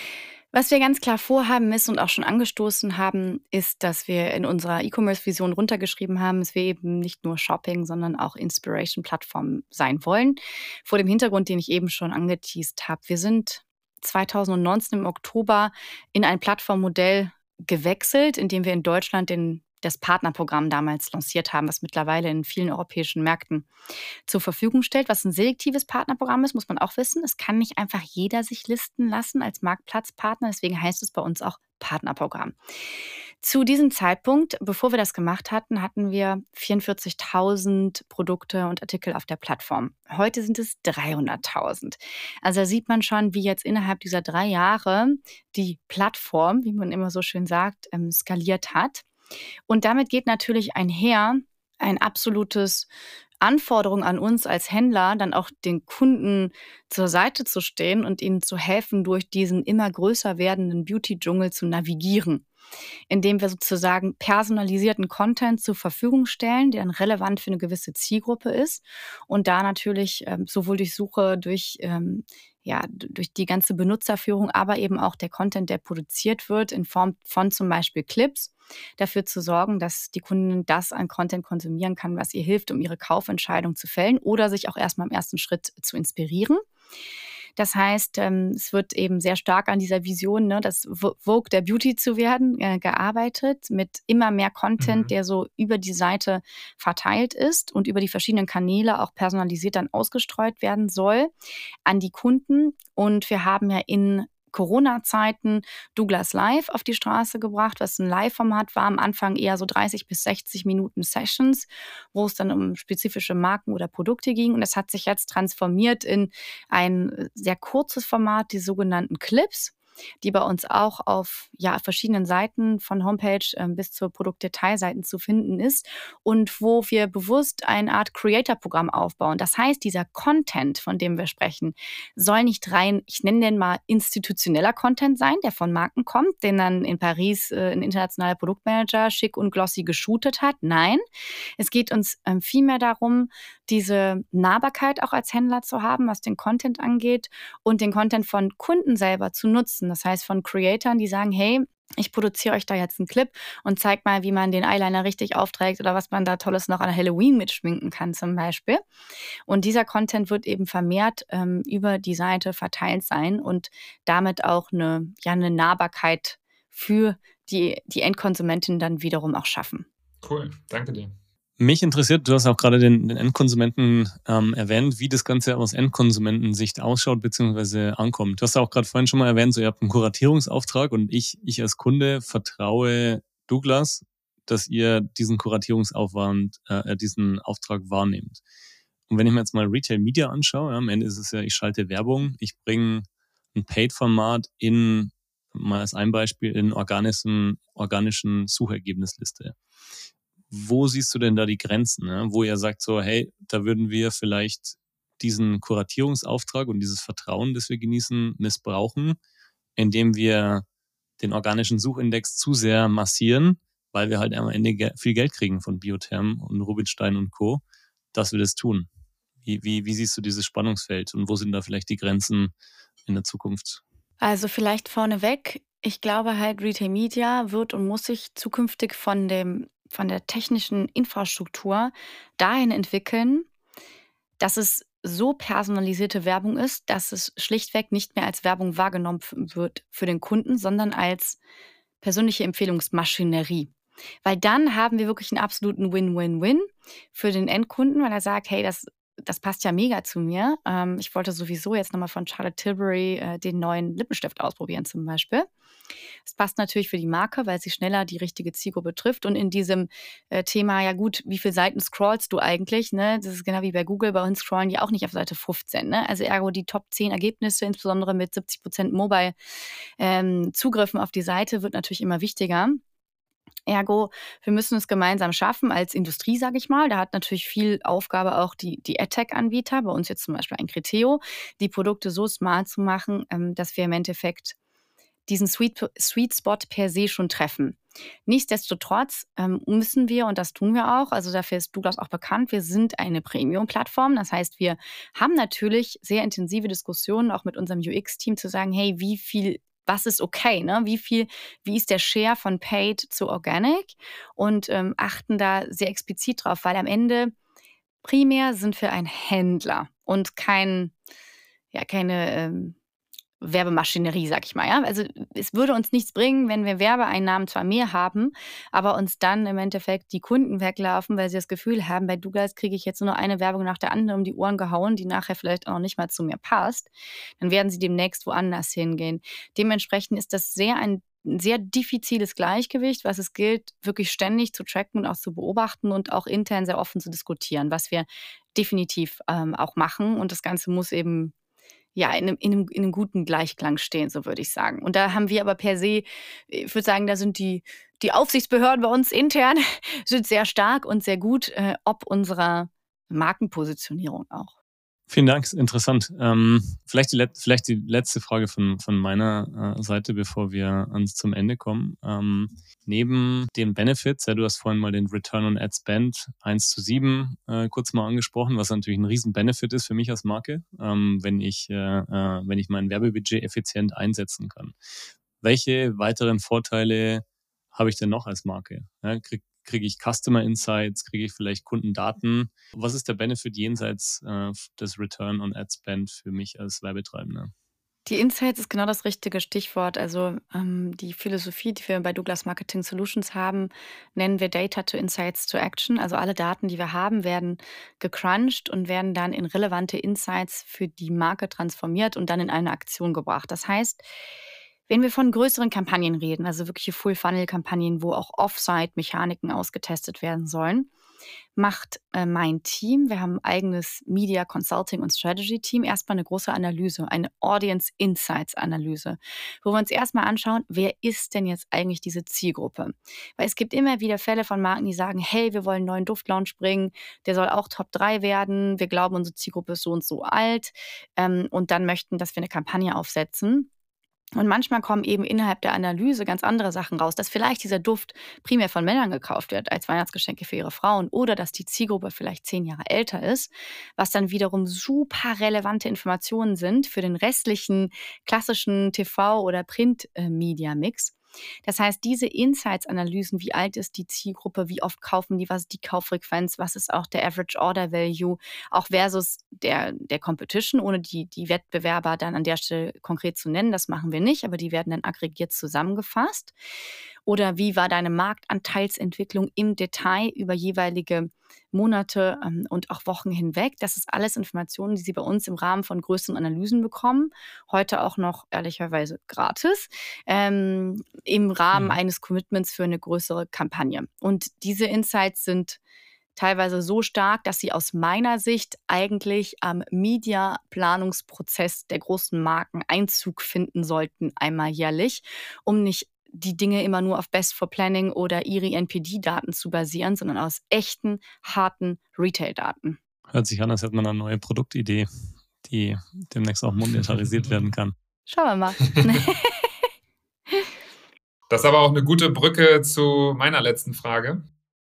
was wir ganz klar vorhaben ist und auch schon angestoßen haben, ist, dass wir in unserer E-Commerce-Vision runtergeschrieben haben, dass wir eben nicht nur Shopping, sondern auch Inspiration-Plattform sein wollen. Vor dem Hintergrund, den ich eben schon angeteased habe. Wir sind 2019 im Oktober in ein Plattformmodell gewechselt, indem wir in Deutschland den das Partnerprogramm damals lanciert haben, was mittlerweile in vielen europäischen Märkten zur Verfügung stellt. Was ein selektives Partnerprogramm ist, muss man auch wissen. Es kann nicht einfach jeder sich listen lassen als Marktplatzpartner. Deswegen heißt es bei uns auch Partnerprogramm. Zu diesem Zeitpunkt, bevor wir das gemacht hatten, hatten wir 44.000 Produkte und Artikel auf der Plattform. Heute sind es 300.000. Also da sieht man schon, wie jetzt innerhalb dieser drei Jahre die Plattform, wie man immer so schön sagt, ähm, skaliert hat. Und damit geht natürlich einher ein absolutes Anforderung an uns als Händler, dann auch den Kunden zur Seite zu stehen und ihnen zu helfen, durch diesen immer größer werdenden Beauty-Dschungel zu navigieren indem wir sozusagen personalisierten Content zur Verfügung stellen, der dann relevant für eine gewisse Zielgruppe ist und da natürlich ähm, sowohl durch Suche, durch ähm, ja, durch die ganze Benutzerführung, aber eben auch der Content, der produziert wird, in Form von zum Beispiel Clips, dafür zu sorgen, dass die Kundin das an Content konsumieren kann, was ihr hilft, um ihre Kaufentscheidung zu fällen oder sich auch erstmal im ersten Schritt zu inspirieren. Das heißt, ähm, es wird eben sehr stark an dieser Vision, ne, das Vogue der Beauty zu werden, äh, gearbeitet mit immer mehr Content, mhm. der so über die Seite verteilt ist und über die verschiedenen Kanäle auch personalisiert dann ausgestreut werden soll an die Kunden. Und wir haben ja in Corona-Zeiten Douglas Live auf die Straße gebracht, was ein Live-Format war. Am Anfang eher so 30 bis 60 Minuten Sessions, wo es dann um spezifische Marken oder Produkte ging. Und das hat sich jetzt transformiert in ein sehr kurzes Format, die sogenannten Clips die bei uns auch auf ja, verschiedenen Seiten von Homepage ähm, bis zur Produktdetailseiten zu finden ist und wo wir bewusst eine Art Creator-Programm aufbauen. Das heißt, dieser Content, von dem wir sprechen, soll nicht rein, ich nenne den mal institutioneller Content sein, der von Marken kommt, den dann in Paris äh, ein internationaler Produktmanager schick und glossy geshootet hat. Nein, es geht uns ähm, vielmehr darum, diese Nahbarkeit auch als Händler zu haben, was den Content angeht und den Content von Kunden selber zu nutzen. Das heißt von Creatoren, die sagen, hey, ich produziere euch da jetzt einen Clip und zeig mal, wie man den Eyeliner richtig aufträgt oder was man da Tolles noch an Halloween mitschminken kann zum Beispiel. Und dieser Content wird eben vermehrt ähm, über die Seite verteilt sein und damit auch eine, ja, eine Nahbarkeit für die, die Endkonsumentin dann wiederum auch schaffen. Cool, danke dir. Mich interessiert, du hast auch gerade den, den Endkonsumenten ähm, erwähnt, wie das Ganze aus Endkonsumentensicht ausschaut bzw. ankommt. Du hast auch gerade vorhin schon mal erwähnt, so ihr habt einen Kuratierungsauftrag und ich, ich als Kunde vertraue Douglas, dass ihr diesen Kuratierungsaufwand, äh, diesen Auftrag wahrnehmt. Und wenn ich mir jetzt mal Retail Media anschaue, ja, am Ende ist es ja, ich schalte Werbung, ich bringe ein Paid-Format in, mal als ein Beispiel, in organischen, organischen Suchergebnisliste wo siehst du denn da die Grenzen, ne? wo ihr sagt so, hey, da würden wir vielleicht diesen Kuratierungsauftrag und dieses Vertrauen, das wir genießen, missbrauchen, indem wir den organischen Suchindex zu sehr massieren, weil wir halt am Ende viel Geld kriegen von Biotherm und Rubinstein und Co., dass wir das tun. Wie, wie, wie siehst du dieses Spannungsfeld und wo sind da vielleicht die Grenzen in der Zukunft? Also vielleicht vorneweg, ich glaube halt, Retail Media wird und muss sich zukünftig von dem von der technischen Infrastruktur dahin entwickeln, dass es so personalisierte Werbung ist, dass es schlichtweg nicht mehr als Werbung wahrgenommen wird für den Kunden, sondern als persönliche Empfehlungsmaschinerie. Weil dann haben wir wirklich einen absoluten Win-Win-Win für den Endkunden, weil er sagt, hey, das das passt ja mega zu mir. Ähm, ich wollte sowieso jetzt nochmal von Charlotte Tilbury äh, den neuen Lippenstift ausprobieren zum Beispiel. Es passt natürlich für die Marke, weil sie schneller die richtige Zielgruppe trifft. Und in diesem äh, Thema, ja gut, wie viele Seiten scrollst du eigentlich? Ne? Das ist genau wie bei Google, bei uns scrollen die auch nicht auf Seite 15. Ne? Also ergo die Top 10 Ergebnisse, insbesondere mit 70 Prozent Mobile-Zugriffen ähm, auf die Seite, wird natürlich immer wichtiger. Ergo, wir müssen es gemeinsam schaffen als Industrie, sage ich mal. Da hat natürlich viel Aufgabe auch die, die AdTech-Anbieter, bei uns jetzt zum Beispiel ein Criteo, die Produkte so smart zu machen, ähm, dass wir im Endeffekt diesen Sweet, Sweet Spot per se schon treffen. Nichtsdestotrotz ähm, müssen wir, und das tun wir auch, also dafür ist Douglas auch bekannt, wir sind eine Premium-Plattform. Das heißt, wir haben natürlich sehr intensive Diskussionen auch mit unserem UX-Team zu sagen, hey, wie viel was ist okay, ne? Wie viel, wie ist der Share von Paid zu Organic und ähm, achten da sehr explizit drauf, weil am Ende primär sind wir ein Händler und kein, ja, keine ähm, Werbemaschinerie, sag ich mal. Ja? Also es würde uns nichts bringen, wenn wir Werbeeinnahmen zwar mehr haben, aber uns dann im Endeffekt die Kunden weglaufen, weil sie das Gefühl haben, bei Douglas kriege ich jetzt nur eine Werbung nach der anderen um die Ohren gehauen, die nachher vielleicht auch nicht mal zu mir passt. Dann werden sie demnächst woanders hingehen. Dementsprechend ist das sehr ein sehr diffiziles Gleichgewicht, was es gilt, wirklich ständig zu tracken und auch zu beobachten und auch intern sehr offen zu diskutieren, was wir definitiv ähm, auch machen. Und das Ganze muss eben ja, in einem, in, einem, in einem guten Gleichklang stehen, so würde ich sagen. Und da haben wir aber per se, ich würde sagen, da sind die, die Aufsichtsbehörden bei uns intern [laughs] sind sehr stark und sehr gut, äh, ob unserer Markenpositionierung auch. Vielen Dank, interessant. Ähm, vielleicht, die, vielleicht die letzte Frage von, von meiner äh, Seite, bevor wir ans zum Ende kommen. Ähm, neben den Benefits, ja, du hast vorhin mal den Return on Ad Spend 1 zu 7 äh, kurz mal angesprochen, was natürlich ein riesen Benefit ist für mich als Marke, ähm, wenn, ich, äh, äh wenn ich mein Werbebudget effizient einsetzen kann. Welche weiteren Vorteile habe ich denn noch als Marke? Ja, krieg, Kriege ich Customer Insights? Kriege ich vielleicht Kundendaten? Was ist der Benefit jenseits äh, des Return on Ad Spend für mich als Werbetreibender? Die Insights ist genau das richtige Stichwort. Also ähm, die Philosophie, die wir bei Douglas Marketing Solutions haben, nennen wir Data to Insights to Action. Also alle Daten, die wir haben, werden gecrunched und werden dann in relevante Insights für die Marke transformiert und dann in eine Aktion gebracht. Das heißt, wenn wir von größeren Kampagnen reden, also wirkliche Full-Funnel-Kampagnen, wo auch Offsite-Mechaniken ausgetestet werden sollen, macht äh, mein Team, wir haben ein eigenes Media Consulting und Strategy Team, erstmal eine große Analyse, eine Audience Insights Analyse, wo wir uns erstmal anschauen, wer ist denn jetzt eigentlich diese Zielgruppe? Weil es gibt immer wieder Fälle von Marken, die sagen, hey, wir wollen einen neuen Duftlaunch bringen, der soll auch Top 3 werden, wir glauben, unsere Zielgruppe ist so und so alt ähm, und dann möchten, dass wir eine Kampagne aufsetzen. Und manchmal kommen eben innerhalb der Analyse ganz andere Sachen raus, dass vielleicht dieser Duft primär von Männern gekauft wird als Weihnachtsgeschenke für ihre Frauen oder dass die Zielgruppe vielleicht zehn Jahre älter ist, was dann wiederum super relevante Informationen sind für den restlichen klassischen TV- oder Print-Media-Mix. Das heißt, diese Insights-Analysen, wie alt ist die Zielgruppe, wie oft kaufen die, was ist die Kauffrequenz, was ist auch der Average Order Value, auch versus der, der Competition, ohne die, die Wettbewerber dann an der Stelle konkret zu nennen, das machen wir nicht, aber die werden dann aggregiert zusammengefasst. Oder wie war deine Marktanteilsentwicklung im Detail über jeweilige Monate ähm, und auch Wochen hinweg? Das ist alles Informationen, die Sie bei uns im Rahmen von größeren Analysen bekommen. Heute auch noch ehrlicherweise gratis ähm, im Rahmen mhm. eines Commitments für eine größere Kampagne. Und diese Insights sind teilweise so stark, dass sie aus meiner Sicht eigentlich am Media-Planungsprozess der großen Marken Einzug finden sollten, einmal jährlich, um nicht die Dinge immer nur auf Best for Planning oder IRI NPD-Daten zu basieren, sondern aus echten, harten Retail-Daten. Hört sich an, als hätte man eine neue Produktidee, die demnächst auch monetarisiert [laughs] werden kann. Schauen wir mal. [laughs] [laughs] das ist aber auch eine gute Brücke zu meiner letzten Frage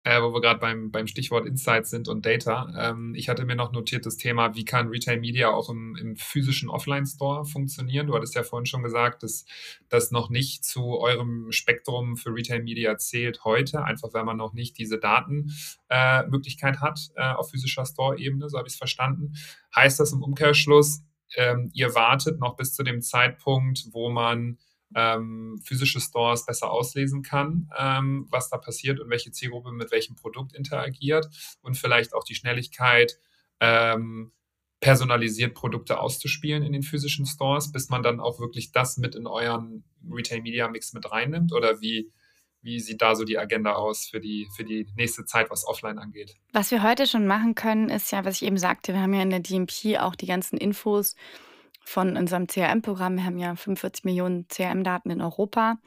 äh, wo wir gerade beim, beim Stichwort Insights sind und Data. Ähm, ich hatte mir noch notiert das Thema, wie kann Retail Media auch im, im physischen Offline-Store funktionieren? Du hattest ja vorhin schon gesagt, dass das noch nicht zu eurem Spektrum für Retail Media zählt heute, einfach weil man noch nicht diese Datenmöglichkeit äh, hat äh, auf physischer Store-Ebene, so habe ich es verstanden. Heißt das im Umkehrschluss, ähm, ihr wartet noch bis zu dem Zeitpunkt, wo man ähm, physische Stores besser auslesen kann, ähm, was da passiert und welche Zielgruppe mit welchem Produkt interagiert und vielleicht auch die Schnelligkeit, ähm, personalisiert Produkte auszuspielen in den physischen Stores, bis man dann auch wirklich das mit in euren Retail Media Mix mit reinnimmt oder wie, wie sieht da so die Agenda aus für die, für die nächste Zeit, was offline angeht? Was wir heute schon machen können, ist ja, was ich eben sagte, wir haben ja in der DMP auch die ganzen Infos von unserem CRM-Programm. Wir haben ja 45 Millionen CRM-Daten in Europa.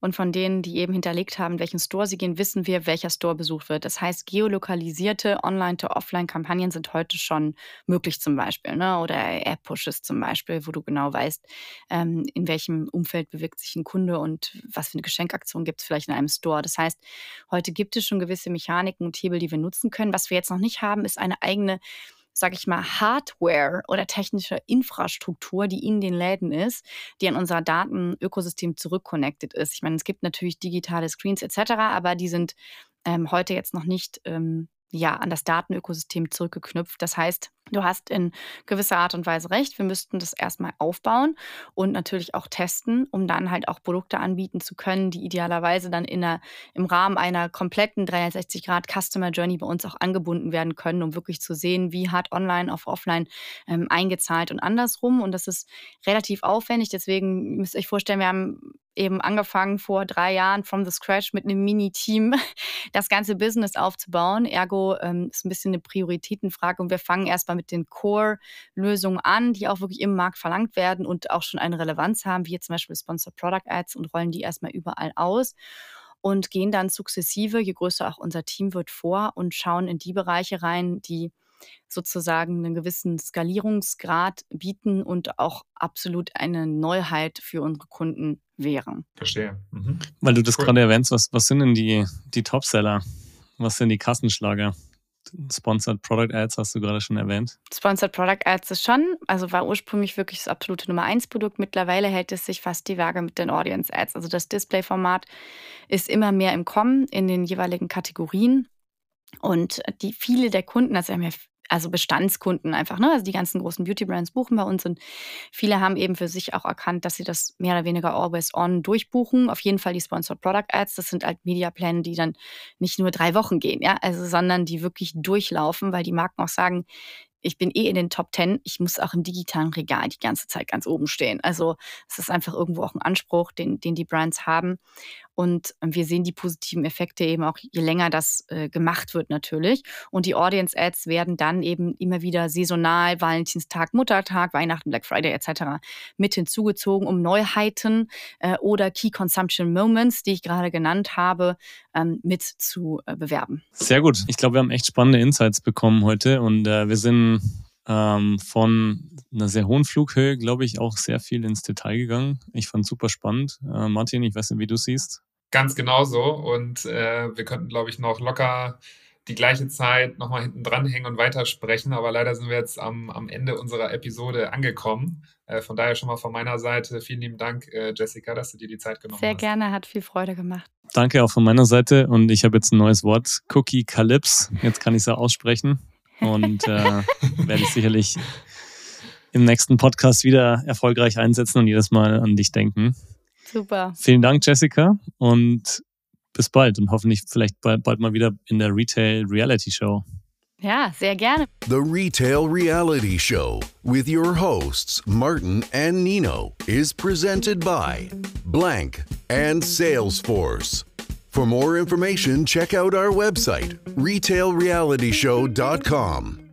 Und von denen, die eben hinterlegt haben, welchen Store sie gehen, wissen wir, welcher Store besucht wird. Das heißt, geolokalisierte Online-to-Offline-Kampagnen sind heute schon möglich zum Beispiel. Ne? Oder App-Pushes zum Beispiel, wo du genau weißt, ähm, in welchem Umfeld bewegt sich ein Kunde und was für eine Geschenkaktion gibt es vielleicht in einem Store. Das heißt, heute gibt es schon gewisse Mechaniken und Hebel, die wir nutzen können. Was wir jetzt noch nicht haben, ist eine eigene sage ich mal, Hardware oder technische Infrastruktur, die in den Läden ist, die an unser Datenökosystem zurückconnected ist. Ich meine, es gibt natürlich digitale Screens etc., aber die sind ähm, heute jetzt noch nicht ähm, ja, an das Datenökosystem zurückgeknüpft. Das heißt, du hast in gewisser Art und Weise recht. Wir müssten das erstmal aufbauen und natürlich auch testen, um dann halt auch Produkte anbieten zu können, die idealerweise dann in einer, im Rahmen einer kompletten 360-Grad Customer Journey bei uns auch angebunden werden können, um wirklich zu sehen, wie hat online auf offline ähm, eingezahlt und andersrum. Und das ist relativ aufwendig. Deswegen müsst ihr euch vorstellen, wir haben eben angefangen vor drei Jahren from the scratch mit einem Mini-Team [laughs] das ganze Business aufzubauen. Ergo ähm, ist ein bisschen eine Prioritätenfrage und wir fangen erstmal mit den Core-Lösungen an, die auch wirklich im Markt verlangt werden und auch schon eine Relevanz haben, wie jetzt zum Beispiel Sponsored Product Ads und rollen die erstmal überall aus und gehen dann sukzessive, je größer auch unser Team wird, vor und schauen in die Bereiche rein, die sozusagen einen gewissen Skalierungsgrad bieten und auch absolut eine Neuheit für unsere Kunden wären. Verstehe. Mhm. Weil du das cool. gerade erwähnst, was, was sind denn die, die Topseller? Was sind die Kassenschlager? Sponsored Product Ads hast du gerade schon erwähnt. Sponsored Product Ads ist schon, also war ursprünglich wirklich das absolute Nummer 1 Produkt. Mittlerweile hält es sich fast die Waage mit den Audience Ads. Also das Display-Format ist immer mehr im Kommen in den jeweiligen Kategorien. Und die viele der Kunden, also haben also Bestandskunden einfach, ne? Also die ganzen großen Beauty-Brands buchen bei uns und viele haben eben für sich auch erkannt, dass sie das mehr oder weniger always on durchbuchen. Auf jeden Fall die Sponsored Product Ads, das sind halt Mediapläne, die dann nicht nur drei Wochen gehen, ja, also sondern die wirklich durchlaufen, weil die Marken auch sagen, ich bin eh in den Top Ten. Ich muss auch im digitalen Regal die ganze Zeit ganz oben stehen. Also es ist einfach irgendwo auch ein Anspruch, den, den die Brands haben. Und ähm, wir sehen die positiven Effekte eben auch, je länger das äh, gemacht wird natürlich. Und die Audience Ads werden dann eben immer wieder saisonal, Valentinstag, Muttertag, Weihnachten, Black Friday etc. mit hinzugezogen, um Neuheiten äh, oder Key Consumption Moments, die ich gerade genannt habe, ähm, mit zu äh, bewerben. Sehr gut. Ich glaube, wir haben echt spannende Insights bekommen heute und äh, wir sind ähm, von einer sehr hohen Flughöhe, glaube ich, auch sehr viel ins Detail gegangen. Ich fand es super spannend. Äh, Martin, ich weiß nicht, wie du siehst. Ganz genauso. Und äh, wir könnten, glaube ich, noch locker die gleiche Zeit nochmal hinten dran hängen und weitersprechen. Aber leider sind wir jetzt am, am Ende unserer Episode angekommen. Äh, von daher schon mal von meiner Seite vielen lieben Dank, äh, Jessica, dass du dir die Zeit genommen Sehr hast. Sehr gerne, hat viel Freude gemacht. Danke auch von meiner Seite. Und ich habe jetzt ein neues Wort, Cookie Calypse. Jetzt kann ich es ja aussprechen. Und äh, [laughs] werde ich sicherlich im nächsten Podcast wieder erfolgreich einsetzen und jedes Mal an dich denken. Super. Vielen Dank, Jessica, und bis bald und hoffentlich vielleicht bald, bald mal wieder in der Retail Reality Show. Ja, sehr gerne. The Retail Reality Show with your hosts Martin and Nino is presented by Blank and Salesforce. For more information, check out our website, retailrealityshow.com.